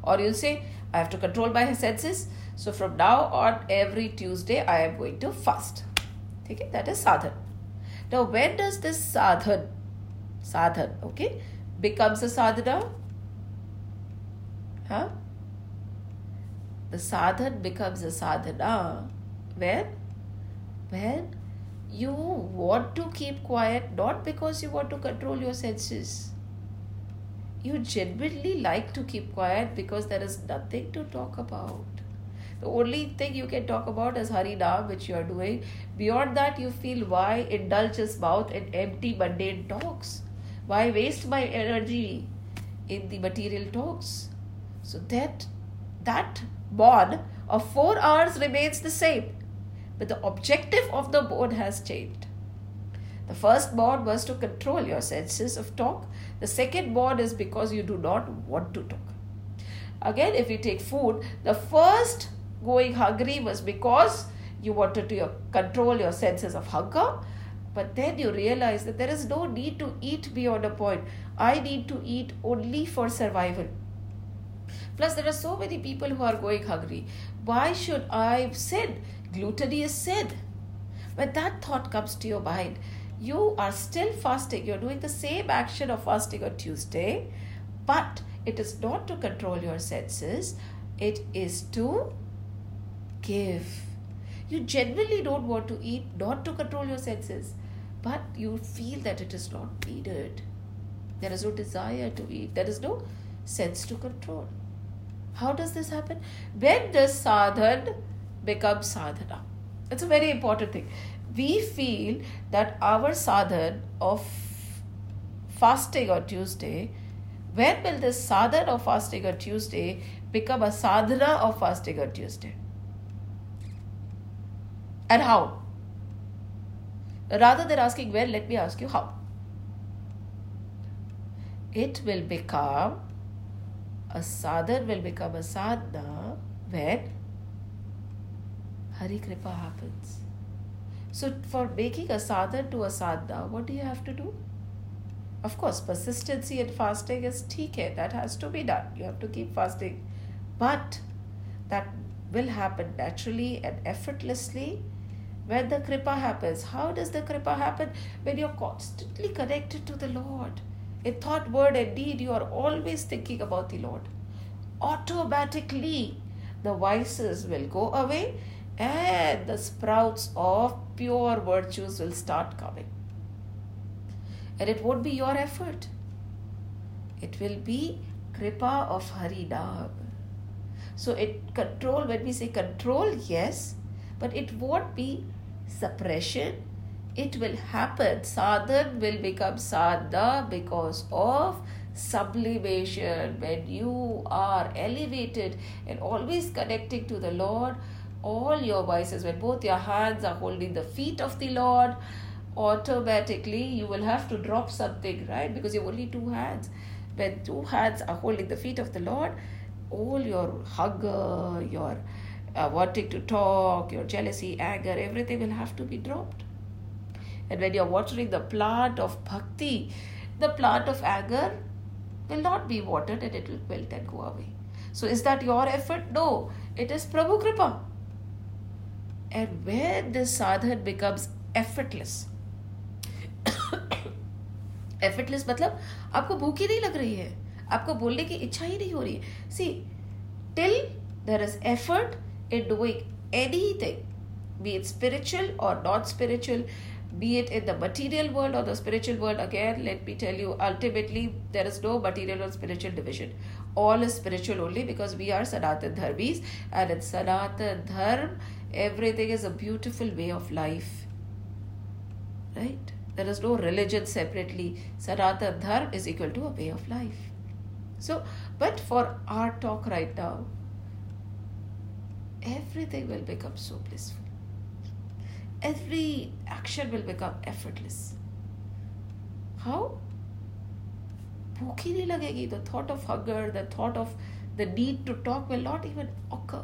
Or you'll say, I have to control my senses, So from now on, every Tuesday, I am going to fast. Okay, that is sadhan. Now, when does this sadhan, sadhan, okay, becomes a sadhana? Huh? The sadhan becomes a sadhana when? When you want to keep quiet not because you want to control your senses. You genuinely like to keep quiet because there is nothing to talk about. The only thing you can talk about is Harinam, which you are doing. Beyond that, you feel why indulge his mouth in empty, mundane talks? Why waste my energy in the material talks? So that that bond of four hours remains the same, but the objective of the bond has changed. The first bond was to control your senses of talk. The second bond is because you do not want to talk. Again, if you take food, the first going hungry was because you wanted to control your senses of hunger. But then you realize that there is no need to eat beyond a point. I need to eat only for survival. Plus there are so many people who are going hungry. Why should i sin? Gluttony is sin. When that thought comes to your mind you are still fasting. You're doing the same action of fasting on tuesday but it is not to control your senses. It is to give. You generally don't want to eat, not to control your senses, but you feel that it is not needed. There is no desire to eat, there is no sense to control. How does this happen? When does sadhan become sadhana? It's a very important thing. We feel that our sadhan of fasting on Tuesday, when will this sadhan of fasting on Tuesday become a sadhana of fasting on Tuesday? And how. Rather than asking where, let me ask you how. It will become a sadhana will become a sadhana when Hari Kripa happens. So, for making a sadhana to a sadhana, what do you have to do? Of course, persistency in fasting is TK, that has to be done. You have to keep fasting. But that will happen naturally and effortlessly when the kripa happens. How does the kripa happen? When you're constantly connected to the Lord. In thought, word, and deed, you are always thinking about the Lord. Automatically, the vices will go away and the sprouts of pure virtues will start coming. And it won't be your effort, it will be kripa of Harinam. So, it control, when we say control, yes, but it won't be suppression, it will happen. Sadhan will become sadha because of sublimation. When you are elevated and always connecting to the Lord, all your vices, when both your hands are holding the feet of the Lord, automatically you will have to drop something, right? Because you have only two hands. When two hands are holding the feet of the Lord, all your hunger, your uh, wanting to talk, your jealousy, anger, everything will have to be dropped. And when you're watering the plant of bhakti, the plant of anger will not be watered and it will wilt and go away. So, is that your effort? No, it is Prabhu Kripa. And when this sadhan becomes effortless, (coughs) effortless मतलब आपको भूख ही नहीं लग रही है आपको बोलने की इच्छा ही नहीं हो रही है see till there is effort in doing anything, be it spiritual or not spiritual, be it in the material world or the spiritual world. Again, let me tell you, ultimately, there is no material or spiritual division. All is spiritual only because we are Sanatan Dharmis, and in Sanatan Dharm, everything is a beautiful way of life. Right? There is no religion separately. Sanatan Dharm is equal to a way of life. So, but for our talk right now, everything will become so blissful. Every action will become effortless. How? भूख ही नहीं लगेगी the thought of hunger the thought of the need to talk will not even occur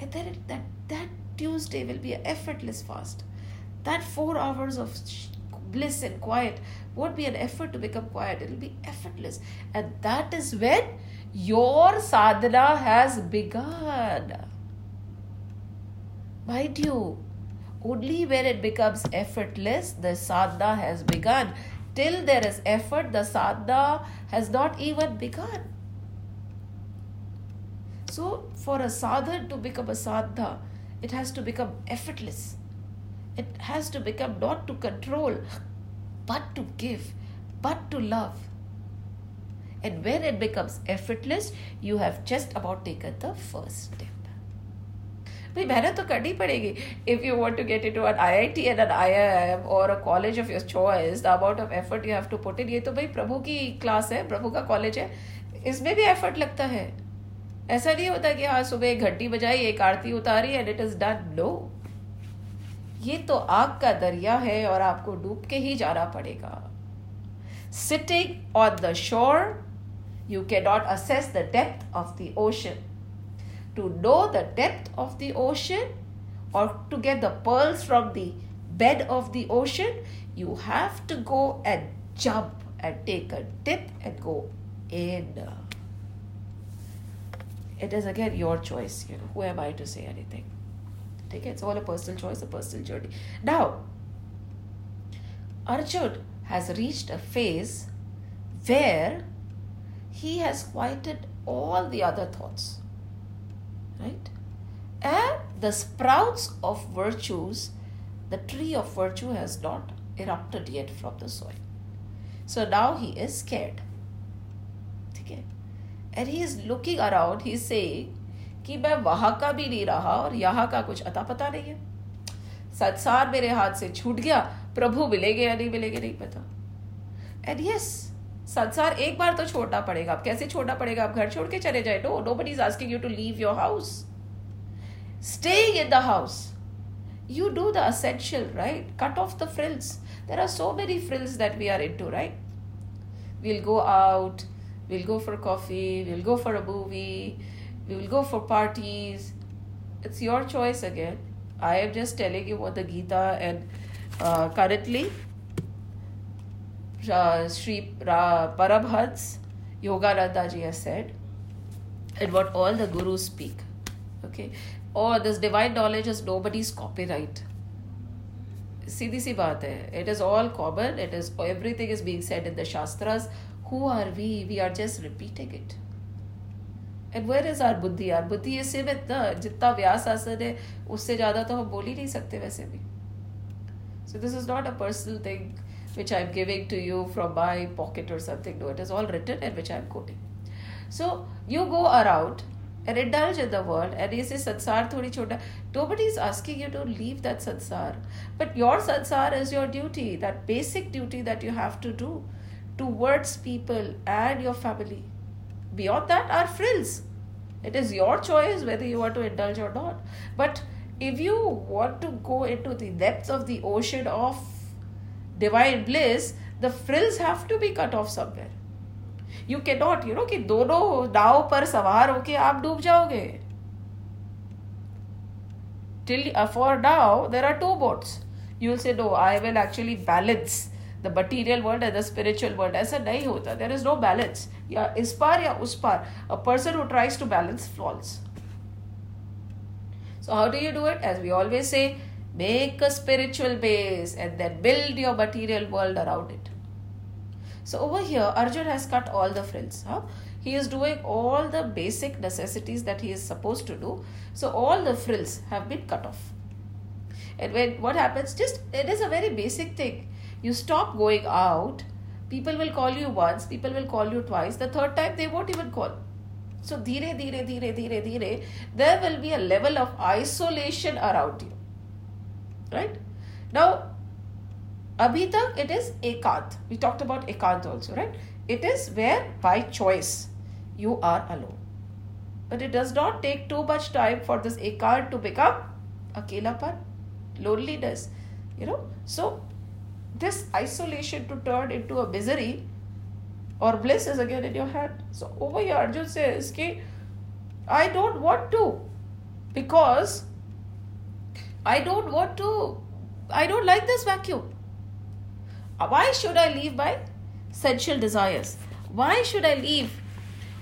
and then it, that that tuesday will be an effortless fast that four hours of bliss and quiet won't be an effort to become quiet it will be effortless and that is when your sadhana has begun Mind you, only when it becomes effortless, the sadhana has begun. Till there is effort, the sadhana has not even begun. So, for a sadhana to become a sadhana, it has to become effortless. It has to become not to control, but to give, but to love. And when it becomes effortless, you have just about taken the first step. भाई मेहनत तो करनी पड़ेगी। If you want to get into an IIT and an IIM or a college of your choice the amount of effort you have to put in ये तो भाई प्रभु की class है, प्रभु का कॉलेज है। इसमें भी एफर्ट लगता है। ऐसा नहीं होता कि हाँ सुबह एक घंटी बजाई, एक आरती उतारी and it is done no ये तो आग का दरिया है और आपको डूब के ही जाना पड़ेगा। Sitting on the shore you can not assess the depth of the ocean to know the depth of the ocean or to get the pearls from the bed of the ocean, you have to go and jump and take a dip and go in. It is again your choice, you know. Who am I to say anything? Take it, it's all a personal choice, a personal journey. Now, Arjun has reached a phase where he has quieted all the other thoughts right? And the sprouts of virtues, the tree of virtue has not erupted yet from the soil. So now he is scared. Okay? And he is looking around, he is saying कि मैं वहाँ का भी नहीं रहा और यहाँ का कुछ अता पता नहीं है संसार मेरे हाथ से छूट गया प्रभु मिलेंगे या नहीं मिलेंगे नहीं पता एंड यस संसार एक बार तो छोड़ना पड़ेगा। आप कैसे छोड़ना पड़ेगा? आप घर छोड़ के चले जाए। No no but is asking you to leave your house staying in the house you do the essential right cut off the frills there are so many frills that we are into right we'll go out we'll go for coffee will go for a movie will go for parties it's your choice again I am just telling you what the Gita and currently Sri Ra- Parabhats Yogananda ji has said, and what all the gurus speak. Okay, or this divine knowledge is nobody's copyright. सीधी सी बात है it is all common it is everything is being said in the shastras who are we we are just repeating it and where is our buddhi our buddhi ये सीमित ना जितना व्यास आसन है उससे ज़्यादा तो हम बोल ही नहीं सकते वैसे भी. So this is not a personal thing which I'm giving to you from my pocket or something. No, it is all written and which I'm quoting. So you go around and indulge in the world and you say sansar thodi chota. Nobody is asking you to leave that sansar. But your sansar is your duty, that basic duty that you have to do towards people and your family. Beyond that are frills. It is your choice whether you want to indulge or not. But if you want to go into the depths of the ocean of divine bliss, the frills have to be cut off somewhere. You cannot, you know, कि दोनों नाव पर सवार होके आप डूब जाओगे till uh, for now there are two boats you will say no i will actually balance the material world and the spiritual world ऐसा नहीं होता there is no balance या इस पार या उस पार a person who tries to balance falls so how do you do it as we always say Make a spiritual base and then build your material world around it. So over here, Arjun has cut all the frills. Huh? He is doing all the basic necessities that he is supposed to do. So all the frills have been cut off. And when what happens, just it is a very basic thing. You stop going out, people will call you once, people will call you twice, the third time they won't even call. So dhire, dhire, dhire, dhire, dhire, there will be a level of isolation around you right? Now abhi tak it is ekant. We talked about ekant also right? It is where by choice you are alone. But it does not take too much time for this ekant to become akelapan loneliness you know? So this isolation to turn into a misery or bliss is again in your hand. So over here arjun says ki i don't want to because I don't want to, I don't like this vacuum. Why should I leave my sensual desires? Why should I leave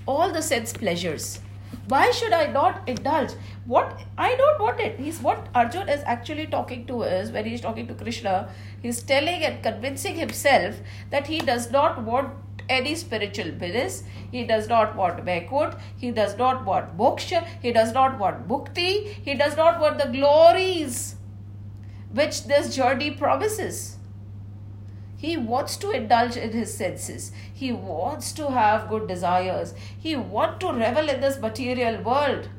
all the sense pleasures? Why should I not indulge? What I don't want it. He's what Arjun is actually talking to is when he's talking to Krishna, he's telling and convincing himself that he does not want any spiritual bliss. He does not want Vaikunth. He does not want moksha. He does not want mukti. He does not want the glories which this journey promises. He wants to indulge in his senses. He wants to have good desires. He wants to revel in this material world.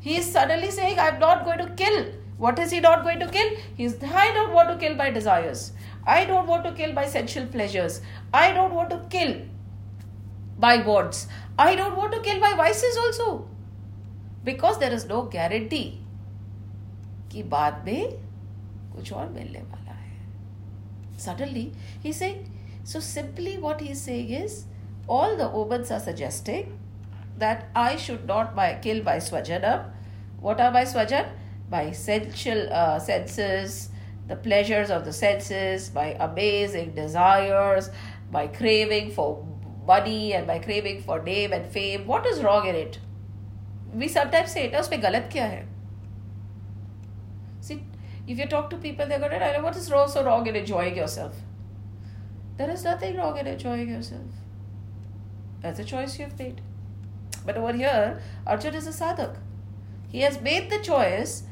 He is suddenly saying, I'm not going to kill. What is he not going to kill? He's, I don't want to kill by desires. I don't want to kill by sensual pleasures. I don't want to kill by words. I don't want to kill by vices also. Because there is no guarantee कि बाद में कुछ और मिलने वाला Suddenly, he's saying, so simply what he's saying is, all the omens are suggesting that I should not by, kill by swajana. What are by swajan? By sensual uh, senses, the pleasures of the senses, by amazing desires, by craving for money and by craving for name and fame. What is wrong in it? We sometimes say, na, usme galat? See, if you talk to people, they're going to know what is wrong, so wrong in enjoying yourself. There is nothing wrong in enjoying yourself. That's a choice you have made. But over here, Arjun is a sadhak. He has made the choice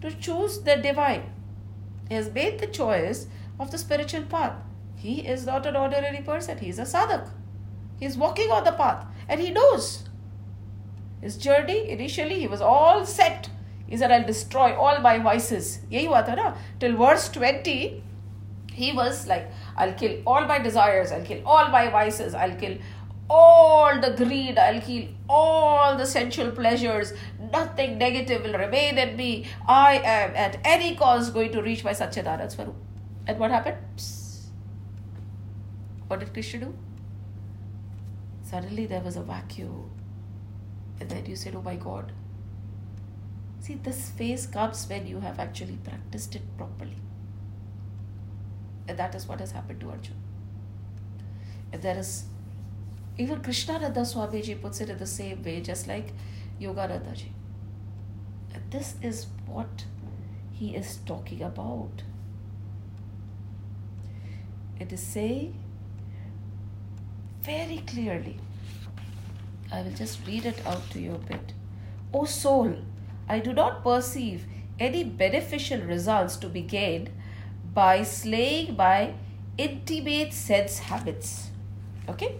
to choose the divine. He has made the choice of the spiritual path. He is not an ordinary person, he is a sadhak. He is walking on the path and he knows. His journey, initially, he was all set. He said, I'll destroy all my vices. Till verse 20, he was like, I'll kill all my desires, I'll kill all my vices, I'll kill all the greed, I'll kill all the sensual pleasures nothing negative will remain in me I am at any cost going to reach my Satchidanand Swarup and what happened Psst. what did Krishna do suddenly there was a vacuum and then you said oh my god See, this phase comes when you have actually practiced it properly. And that is what has happened to Arjun. And there is, even Krishnananda Swamiji puts it in the same way, just like Yogananda ji. This is what he is talking about. It is saying very clearly, I will just read it out to you a bit. O soul, I do not perceive any beneficial results to be gained by slaying by intimate sense habits. Okay?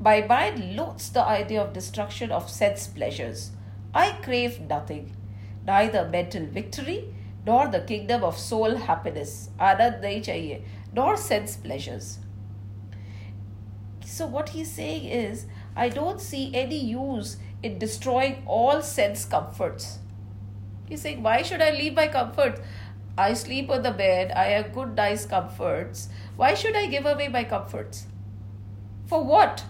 Mind loathes the idea of destruction of sense pleasures. I crave nothing, neither mental victory nor the kingdom of soul happiness, nor sense pleasures. So what he's saying is, I don't see any use in destroying all sense comforts. He's saying, Why should I leave my comforts? I sleep on the bed, I have good, nice comforts. Why should I give away my comforts? For what?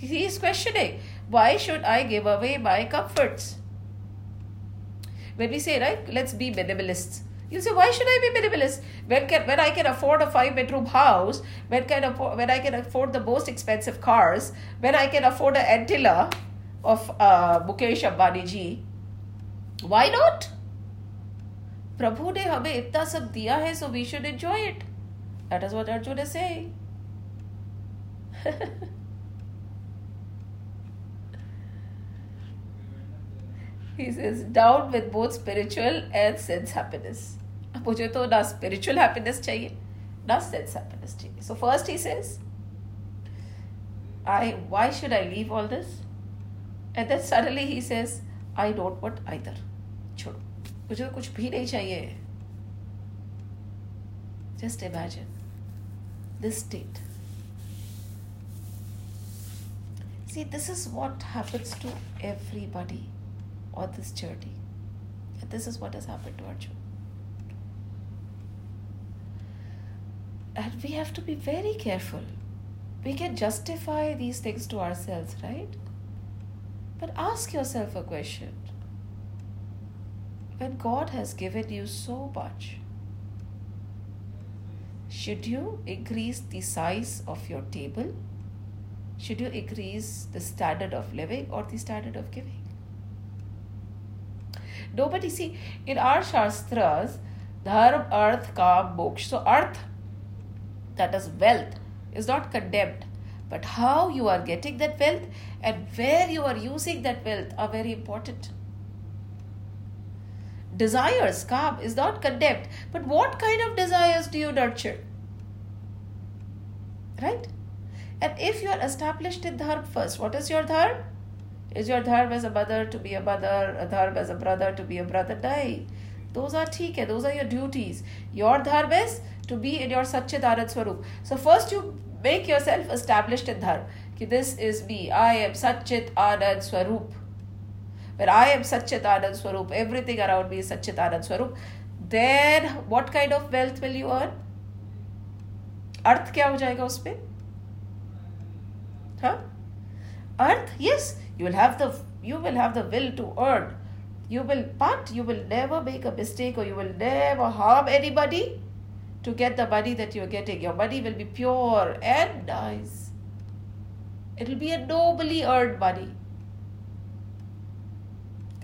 He is questioning, why should I give away my comforts? When we say, right, let's be minimalists. You say, why should I be minimalist? When can when I can afford a five bedroom house, when can afford, when I can afford the most expensive cars, when I can afford an Antilia of uh, Mukesh Ambani ji, why not? Prabhu ने हमें इतना sab diya hai so we should enjoy it. That is what what Arjun (laughs) he says down with both spiritual and sense happiness मुझे तो ना spiritual happiness चाहिए ना sense happiness चाहिए so first he says I why should I leave all this and then suddenly he says I don't want either छोड़ो मुझे तो कुछ भी नहीं चाहिए just imagine this state See, this is what happens to everybody on this journey. And this is what has happened to Arjun. And we have to be very careful. We can justify these things to ourselves, right? But ask yourself a question when God has given you so much? Should you increase the size of your table? should you increase the standard of living or the standard of giving? Nobody see in our shastras, dharma, arth, kam, moksha. So arth, that is wealth, is not condemned. But how you are getting that wealth and where you are using that wealth are very important. Desires, kam, is not condemned. But what kind of desires do you nurture? Right? And if you are established in dharma first, what is your dharma? Is your dharma as a mother to be a mother, a dharma as a brother to be a brother? Die. Those are theek those are your duties. Your dharma is to be in your Satchit Anand Swarup. So first you make yourself established in dharma. This is me. I am Satchit Anand Swarup. When I am Satchit Anand Swarup, everything around me is Satchit Anand Swarup. Then what kind of wealth will you earn? अर्थ क्या हो जाएगा उस पर huh? Earth yes you will have the you will have the will to earn. You will but you will never make a mistake or you will never harm anybody to get the money that you're getting. Your money will be pure and nice. It will be a nobly earned money.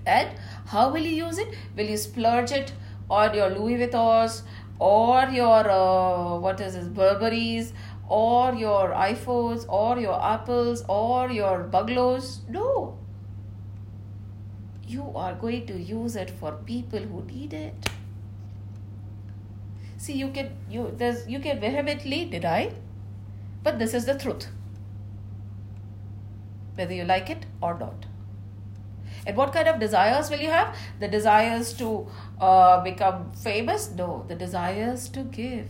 And how will you use it? Will you splurge it on your louis vuittons or your uh, what is this burberries or your iPhones or your Apples or your bungalows. No. You are going to use it for people who need it. See, you can you there's you can vehemently deny, but this is the truth. Whether you like it or not. And what kind of desires will you have? The desires to uh, become famous? No, the desires to give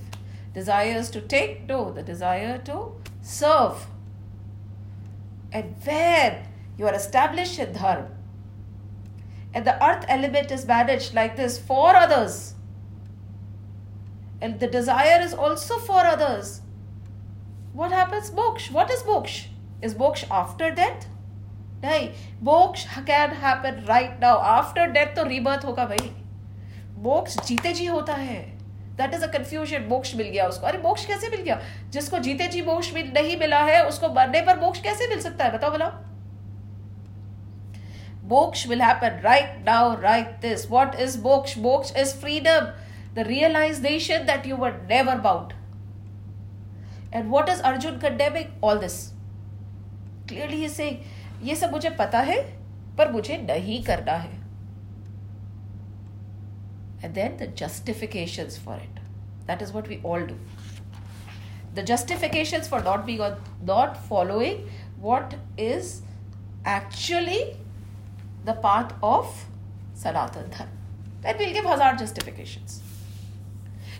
desires to take? No, the desire to serve. And where you are established in dharma, and the earth element is managed like this for others, and the desire is also for others, what happens? Moksha. What is moksha? Is moksha after death? नहीं मोक्ष can happen right now after death तो rebirth होगा भाई मोक्ष जीते जी होता है That is a confusion moksha मिल गया उसको अरे मोक्ष कैसे मिल गया जिसको जीते जी मोक्ष मिल नहीं मिला है उसको मरने पर मोक्ष कैसे मिल सकता है बताओ बताओ Moksh will happen right now, right this. What is moksh? Moksh is freedom, the realization that you were never bound. And what is Arjun condemning? All this. Clearly he is saying, ये सब मुझे पता है पर मुझे नहीं करना है and then the justifications for it. That is what we all do. The justifications for not being on, not following what is actually the path of Sanatan Dharma. Then we'll give hazard justifications.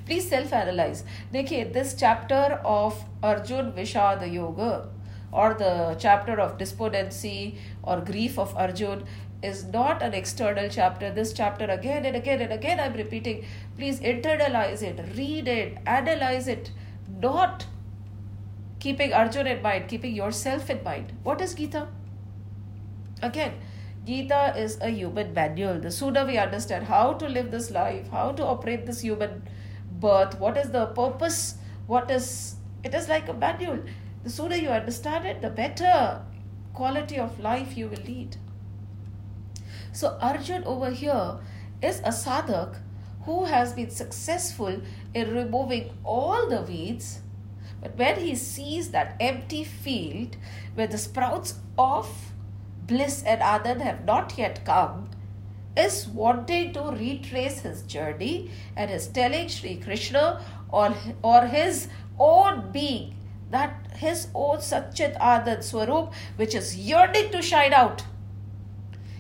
Please self-analyze. देखिए this chapter of Arjun Vishad Yoga or the chapter of despondency or grief of Arjun is not an external chapter. This chapter again and again and again I'm repeating. Please internalize it, read it, analyze it, not keeping Arjun in mind, keeping yourself in mind. What is Gita? Again, Gita is a human manual. The sooner we understand how to live this life, how to operate this human birth, what is the purpose, what is it is like a manual. The sooner you understand it, the better quality of life you will lead. So Arjun over here is a sadhak who has been successful in removing all the weeds. But when he sees that empty field where the sprouts of bliss and anand have not yet come, is wanting to retrace his journey and is telling Sri Krishna or, or his own being that his own Satchit Anand Swarup, which is yearning to shine out,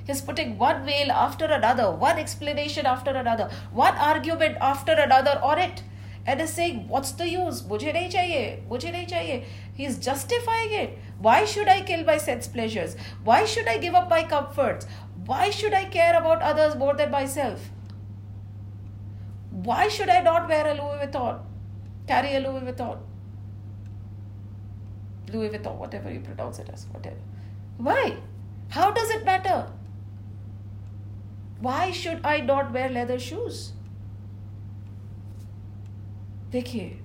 He's putting one veil after another, one explanation after another, one argument after another on it. And is saying, What's the use? Mujhe nahi chahiye, mujhe nahi chahiye. He's justifying it. Why should I kill my sense pleasures? Why should I give up my comforts? Why should I care about others more than myself? Why should I not wear a Louis Vuitton? Carry a Louis Vuitton? Louis Vuitton, whatever you pronounce it as, whatever. Why? How does it matter? why should I not wear leather shoes? देखिए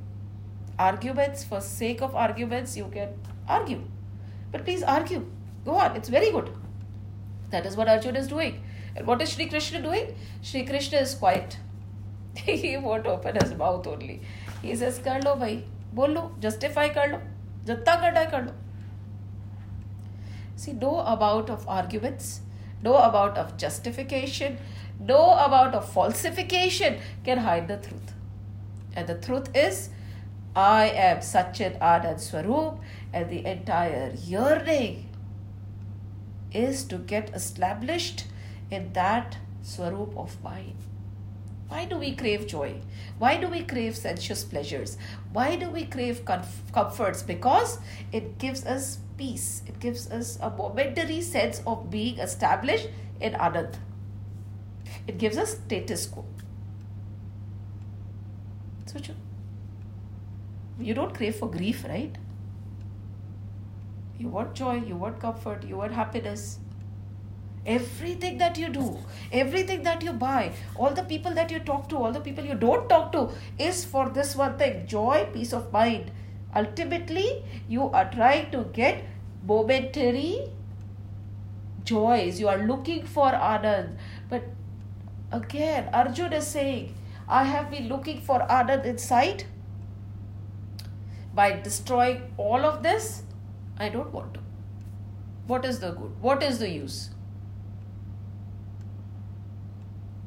arguments for sake of arguments you can argue But please argue. Go on. It's very good. That is what Arjuna is doing. And what is Sri Krishna doing? Sri Krishna is quiet. (laughs) he won't open his mouth only. He says, कर लो भाई बोल लो justify कर लो जितना करना है कर लो See, no amount of arguments, no amount of justification, no amount of falsification can hide the truth. And the truth is, I am Satchit Anand Swaroop, and the entire yearning is to get established in that Swaroop of mine. Why do we crave joy? Why do we crave sensuous pleasures? Why do we crave comf- comforts? Because it gives us peace. It gives us a momentary sense of being established in Anand. It gives us status quo. So. You don't crave for grief, right? You want joy, you want comfort, you want happiness. Everything that you do, everything that you buy, all the people that you talk to, all the people you don't talk to is for this one thing joy, peace of mind. Ultimately, you are trying to get momentary joys. You are looking for Anand. But again, Arjun is saying, I have been looking for Anand inside. By destroying all of this, I don't want to. What is the good? What is the use?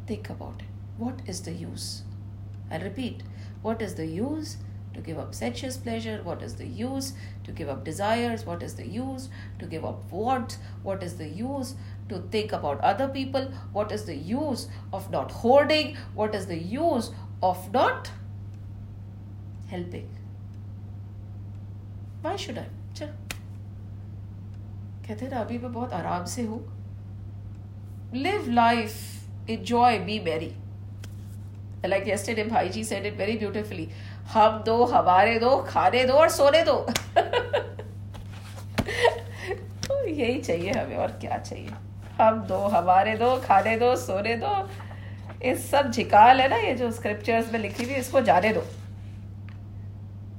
Think about it. What is the use? I repeat, what is the use to give up sensuous pleasure? What is the use to give up desires? What is the use to give up wants? What is the use to think about other people? What is the use of not hoarding? What is the use of not helping? Why should I? चलो कहते ना अभी मैं बहुत आराम से हूँ live life enjoy be merry like yesterday भाईजी said it very beautifully हम दो हमारे दो खाने दो और सोने दो। तो यही चाहिए हमें और क्या चाहिए? हम दो हमारे दो खाने दो सोने दो। ये सब झिकाल है ना ये जो स्क्रिप्चर्स में लिखी हुई इसको जाने दो।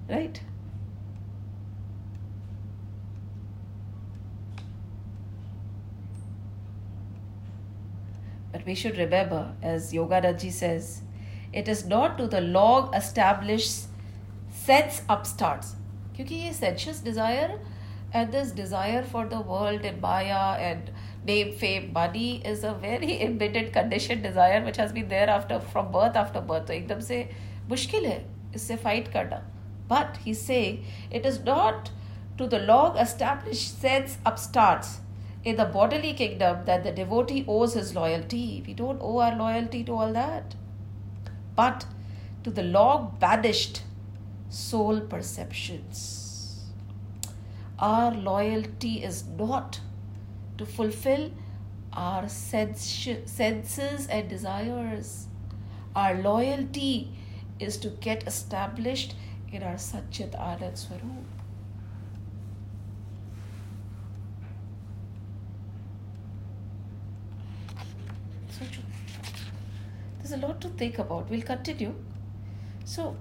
Right right? But we should remember, as Yoganandaji says, it is not to the long established sets upstarts. क्योंकि ये sensuous desire and this desire for the world and Maya and name, fame, money is a very (laughs) embedded conditioned desire which has been there after from birth after birth. तो एकदम से मुश्किल है इससे fight करना. But he's saying it is not to the long established sense upstarts in the bodily kingdom that the devotee owes his loyalty. We don't owe our loyalty to all that, but to the long banished soul perceptions. Our loyalty is not to fulfill our senses and desires. Our loyalty is to get established in our Satchit Anand Swaroop. There's a lot to think about. We'll continue. So,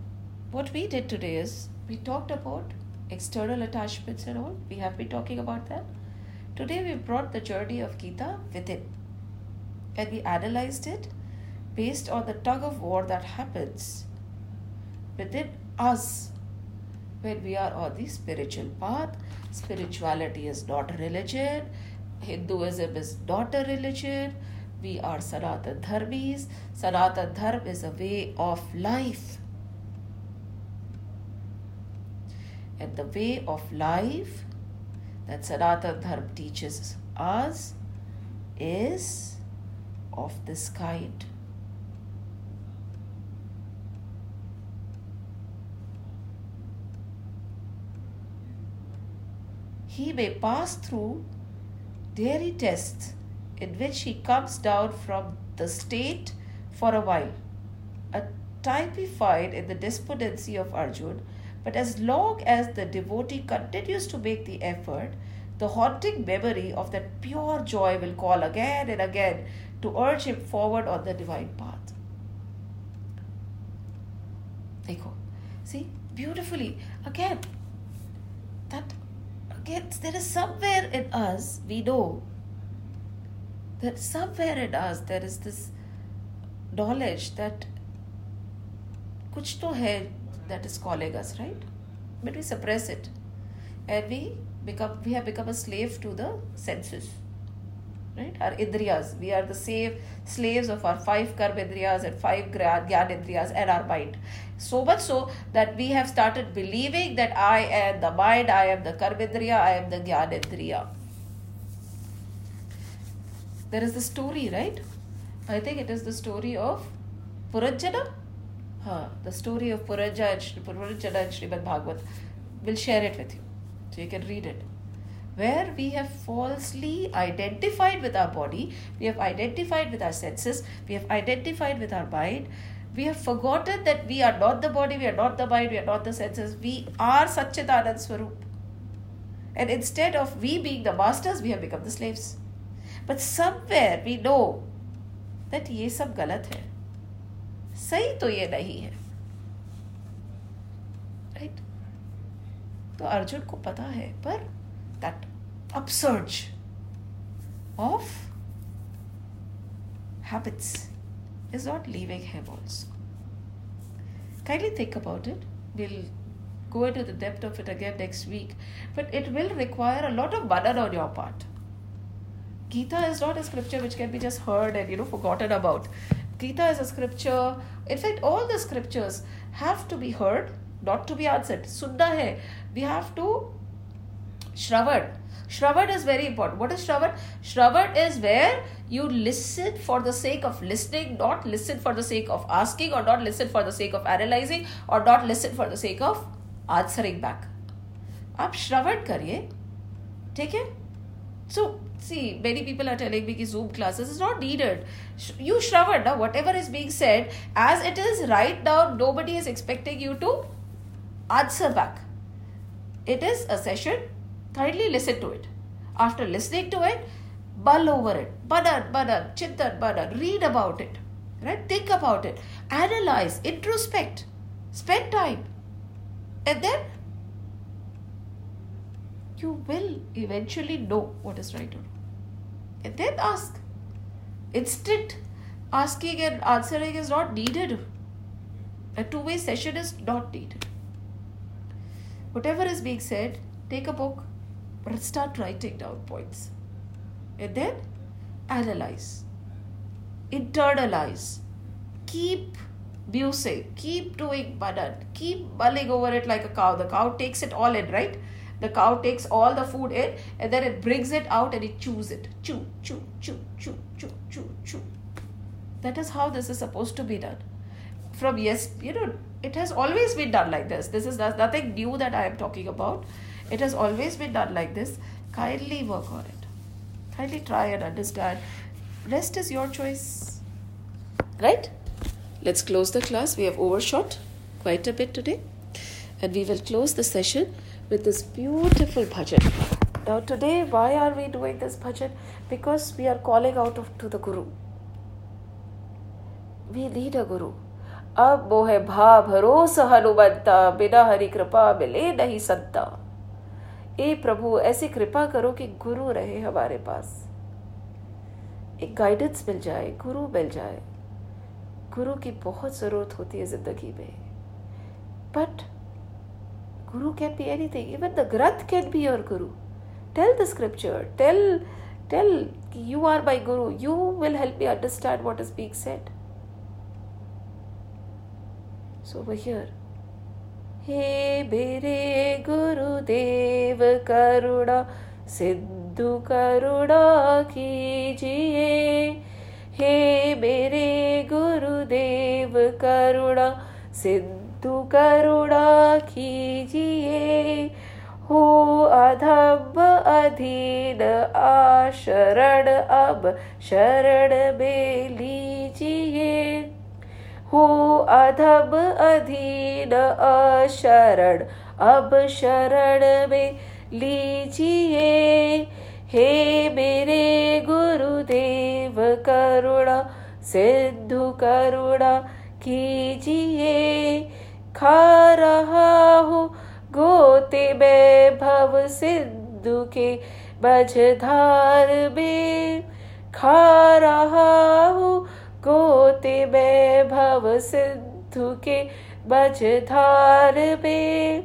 what we did today is we talked about external attachments and all. We have been talking about that. Today, we brought the journey of Gita within and we analyzed it based on the tug of war that happens within us when we are on the spiritual path. Spirituality is not a religion, Hinduism is not a religion we are Sanatan Dharmis. Sanatan Dharm is a way of life. And the way of life that Sanatan Dharm teaches us is of this kind. He may pass through dairy tests in which he comes down from the state for a while, a typified in the despondency of Arjun. But as long as the devotee continues to make the effort, the haunting memory of that pure joy will call again and again to urge him forward on the divine path. Echo. See, beautifully, again, that forgets there is somewhere in us, we know that somewhere in us there is this knowledge that kuch to hai that is calling us, right? But we suppress it. And we become we have become a slave to the senses right? Our indriyas. We are the slave slaves of our five karmendriyas and five gyanendriyas and our mind. So much so that we have started believing that i am the mind i am the karmendriya i am the gyanendriya there is the story right i think it is the story of puranjana huh, the story of Puranjana and, Puranjana and Srimad Bhagavat. We'll share it with you so you can read it where we have falsely identified with our body, we have identified with our senses, we have identified with our mind, we have forgotten that we are not the body, we are not the mind, we are not the senses, we are Satchitanand Swarup. And instead of we being the masters, we have become the slaves. But somewhere we know that ये सब गलत है सही तो ये नहीं है right तो अर्जुन को पता है पर that upsurge of habits is not leaving him also. Kindly think about it. We'll go into the depth of it again next week. But it will require a lot of burden on your part. Gita is not a scripture which can be just heard and you know forgotten about. Gita is a scripture. In fact, all the scriptures have to be heard, not to be answered. Sunna hai. We have to Shravan. Shravan is very important. What is Shravan? Shravan is where you listen for the sake of listening, not listen for the sake of asking, or not listen for the sake of analyzing, or not listen for the sake of answering back. आप श्रवण करिए ठीक है so see many people are telling me zoom classes is not needed you shravan now whatever is being said as it is right now nobody is expecting you to answer back it is a session Kindly listen to it. After listening to it, mull over it. Banan, banan, chintan, banan. Read about it. Right? Think about it. Analyze, introspect. Spend time. And then you will eventually know what is right or wrong. Then ask. Instant asking and answering is not needed. A two way session is not needed. Whatever is being said, take a book, start writing down points. And then analyze, internalize, keep musing, keep doing banan, keep mulling over it like a cow. The cow takes it all in, right? The cow takes all the food in and then it brings it out and it chews it. Chew, chew, chew, chew, chew, chew, chew. That is how this is supposed to be done. From yes, you know, it has always been done like this. This is nothing new that I am talking about. It has always been done like this. Kindly work on it. Kindly try and understand. Rest is your choice. Right? Let's close the class. We have overshot quite a bit today. And we will close the session with this beautiful bhajan. Now, today, why are we doing this bhajan? Because we are calling out of, to the Guru. We need a Guru. अब वो है भा भरोसा हनुमंता बिना हरि कृपा मिले नहीं संता ए प्रभु ऐसी कृपा करो कि गुरु रहे हमारे पास एक गाइडेंस मिल जाए गुरु मिल जाए गुरु की बहुत ज़रूरत होती है ज़िंदगी में but Guru can be anything. Even the Granth can be your Guru. Tell the scripture. Tell, tell, you are my Guru. You will help me understand what is being said. So over here. हे मेरे गुरुदेव करुणा सिद्धू करुणा कीजिए हे मेरे गुरुदेव करुणा सिद्ध करुणा कीजिए हो अधब अधीन आशरण अब शरण में लीजिए। हो अधब अधीन अशरण अब शरण में लीजिए। हे मेरे गुरुदेव, करुणा सिद्धु करुणा, कीजिए। खा रहा हूँ। गोते में भव सिद्ध के बजधार में। खा रहा हूँ। गोते में भव सिद्धू के बजधार में।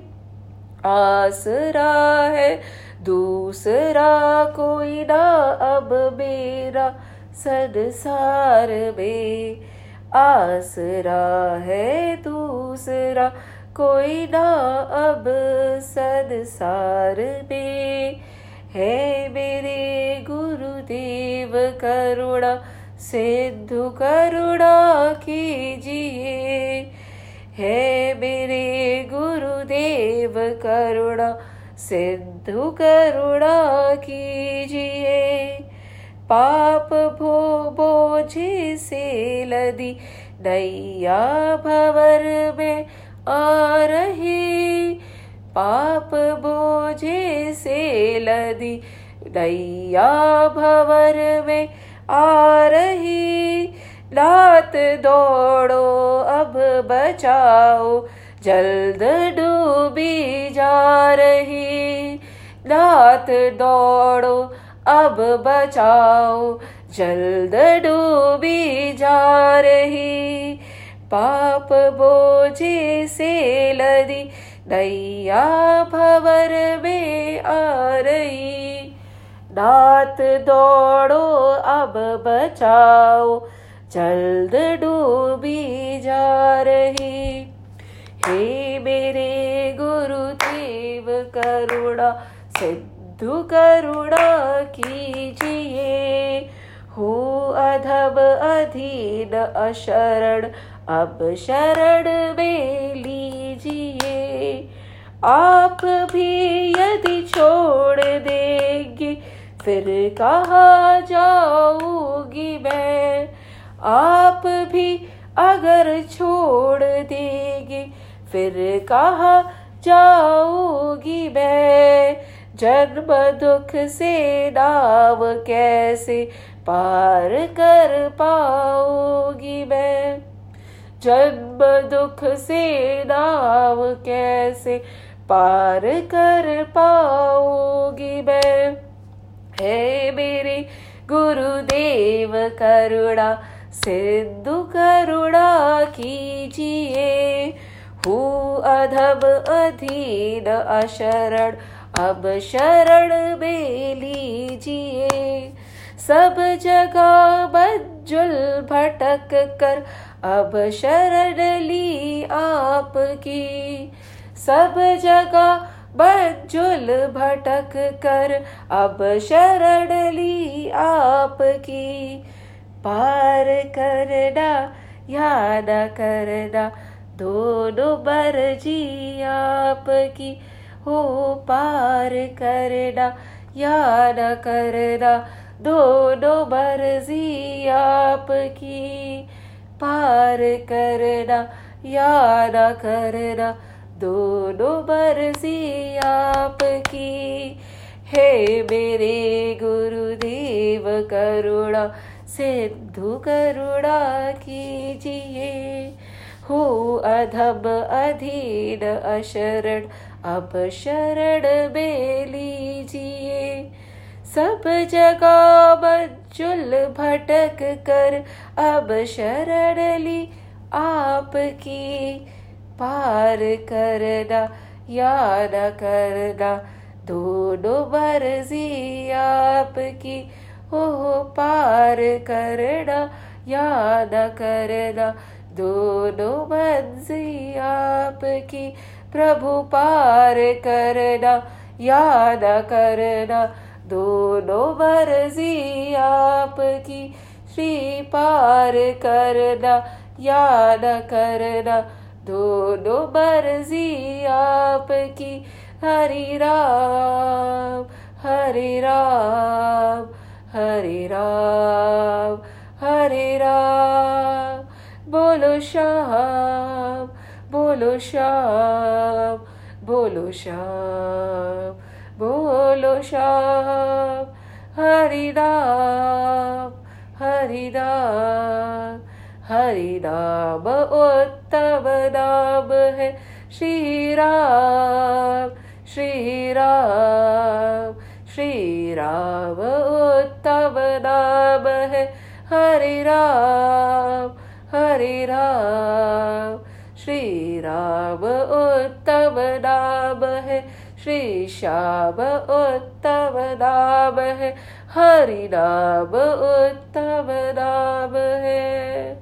आसरा है, दूसरा कोई ना। अब मेरा संसार में आसरा है दूसरा, कोई ना अब संसार में है मेरे गुरुदेव करुणा सिद्धु करुणा कीजिए। है मेरे गुरुदेव करुणा सिद्धु करुणा कीजिए। पाप भो बोझे से लदी। नैया भवर में आ रही, पाप बोझे से लदी। नैया भवर में आ रही लात दौड़ो, अब बचाओ। जल्द डूबी जा रही लात दौड़ो अब बचाओ, जल्द डूबी जा रही। पाप बोझे से लदी, नैया भवर में आ रही। नात दौड़ो, अब बचाओ, जल्द डूबी जा रही। हे मेरे गुरुदेव, करुणा सिद्धु करुणा कीजिए। हो अधब अधीन अशरण, अब शरण में लीजिए। आप भी यदि छोड़ देंगे, फिर कहा जाऊँगी मैं? आप भी अगर छोड़ देंगे, फिर कहा जाऊँगी मैं? जन्म दुख से नाव कैसे पार कर पाऊँगी मैं? जन्म दुख से नाव कैसे पार कर पाऊँगी मैं? है मेरे गुरुदेव करुणा सिद्धु करुणा कीजिए। हूँ अधब अधीन अशरण अब शरण में लीजिए सब जगह बज्जुल भटक कर, अब शरण ली आपकी। सब जगह बज्जुल भटक कर, अब शरण ली आपकी। पार करना या न करना, दोनों मर्ज़ी आपकी। हो पार करना या न करना दोनों मर्ज़ी आपकी पार करना या न करना दोनों मर्ज़ी आपकी, हे मेरे गुरुदेव, करुणा, सिद्धु करुणा कीजिए। हो अधब, अधीन, अशरण अब शरण में लीजिए सब जगह बजुल भटक कर, अब शरण ली आपकी। पार करना या न करना, दोनों मर्ज़ी आपकी। हो, पार करना या न करना, दोनों मर्ज़ी आपकी। प्रभु पार करना या न करना, दोनों मर्ज़ी आपकी, श्री पार करना या न करना, दोनों मर्ज़ी आपकी, हरि राम हरि राम हरि राम हरि राम, बोलो श्याम। बोलो श्याम बोलो श्याम बोलो श्याम हरि राम हरि राम, हरि नाम उत्तम नाम है श्री राम श्री राम श्री राम उत्तम नाम है हरे राम हरे राम श्री राम उत्तम नाम है। श्री श्याम उत्तम नाम है। हरि नाम उत्तम नाम है।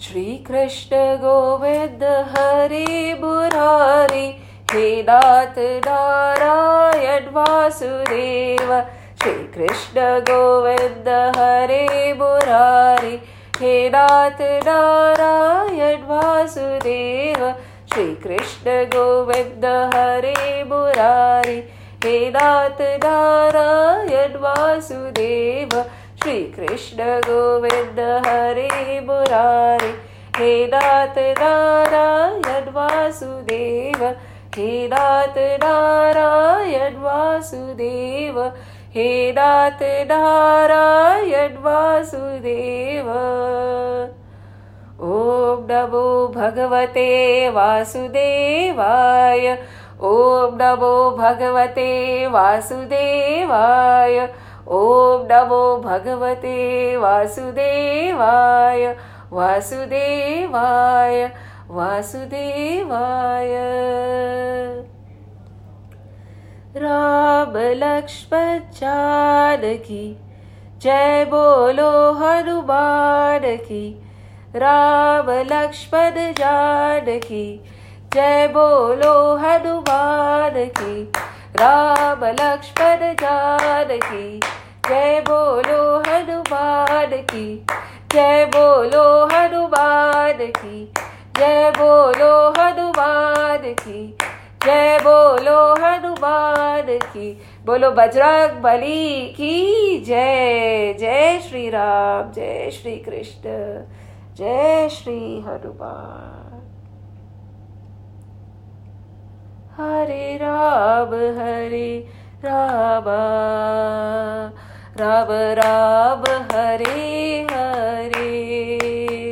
श्री कृष्ण गोविंद हरि मुरारी, हे नाथ नारायण वासुदेव। श्री कृष्ण गोविंद हरे मुरारी े दारायण वासुदेव श्रीकृष्ण गोविन्द हरे मुरारि। हे दारायण वासुदेव श्रीकृष्ण गोविन्द हरे मुरारि। हे दारायण वासुदेव हेदाारायण वासुदेव हे नारायण वासुदेव। ॐ नमो भगवते वासुदेवाय। ॐ नमो भगवते वासुदेवाय। ॐ नमो भगवते वासुदेवाय। वासुदेवाय। वासुदेवाय राम लक्ष्मण जानकी जय बोलो हनुमान की राम लक्ष्मण जानकी। जय बोलो हनुमान की राम लक्ष्मण जानकी। जय बोलो हनुमान की जय बोलो हनुमान की जय बोलो हनुमान की जय बोलो हनुमान की, बोलो बजरंग बली की, जय जय श्री राम जय श्री कृष्ण जय श्री हनुमान। हरे राम हरे राम राम राम, हरे हरे।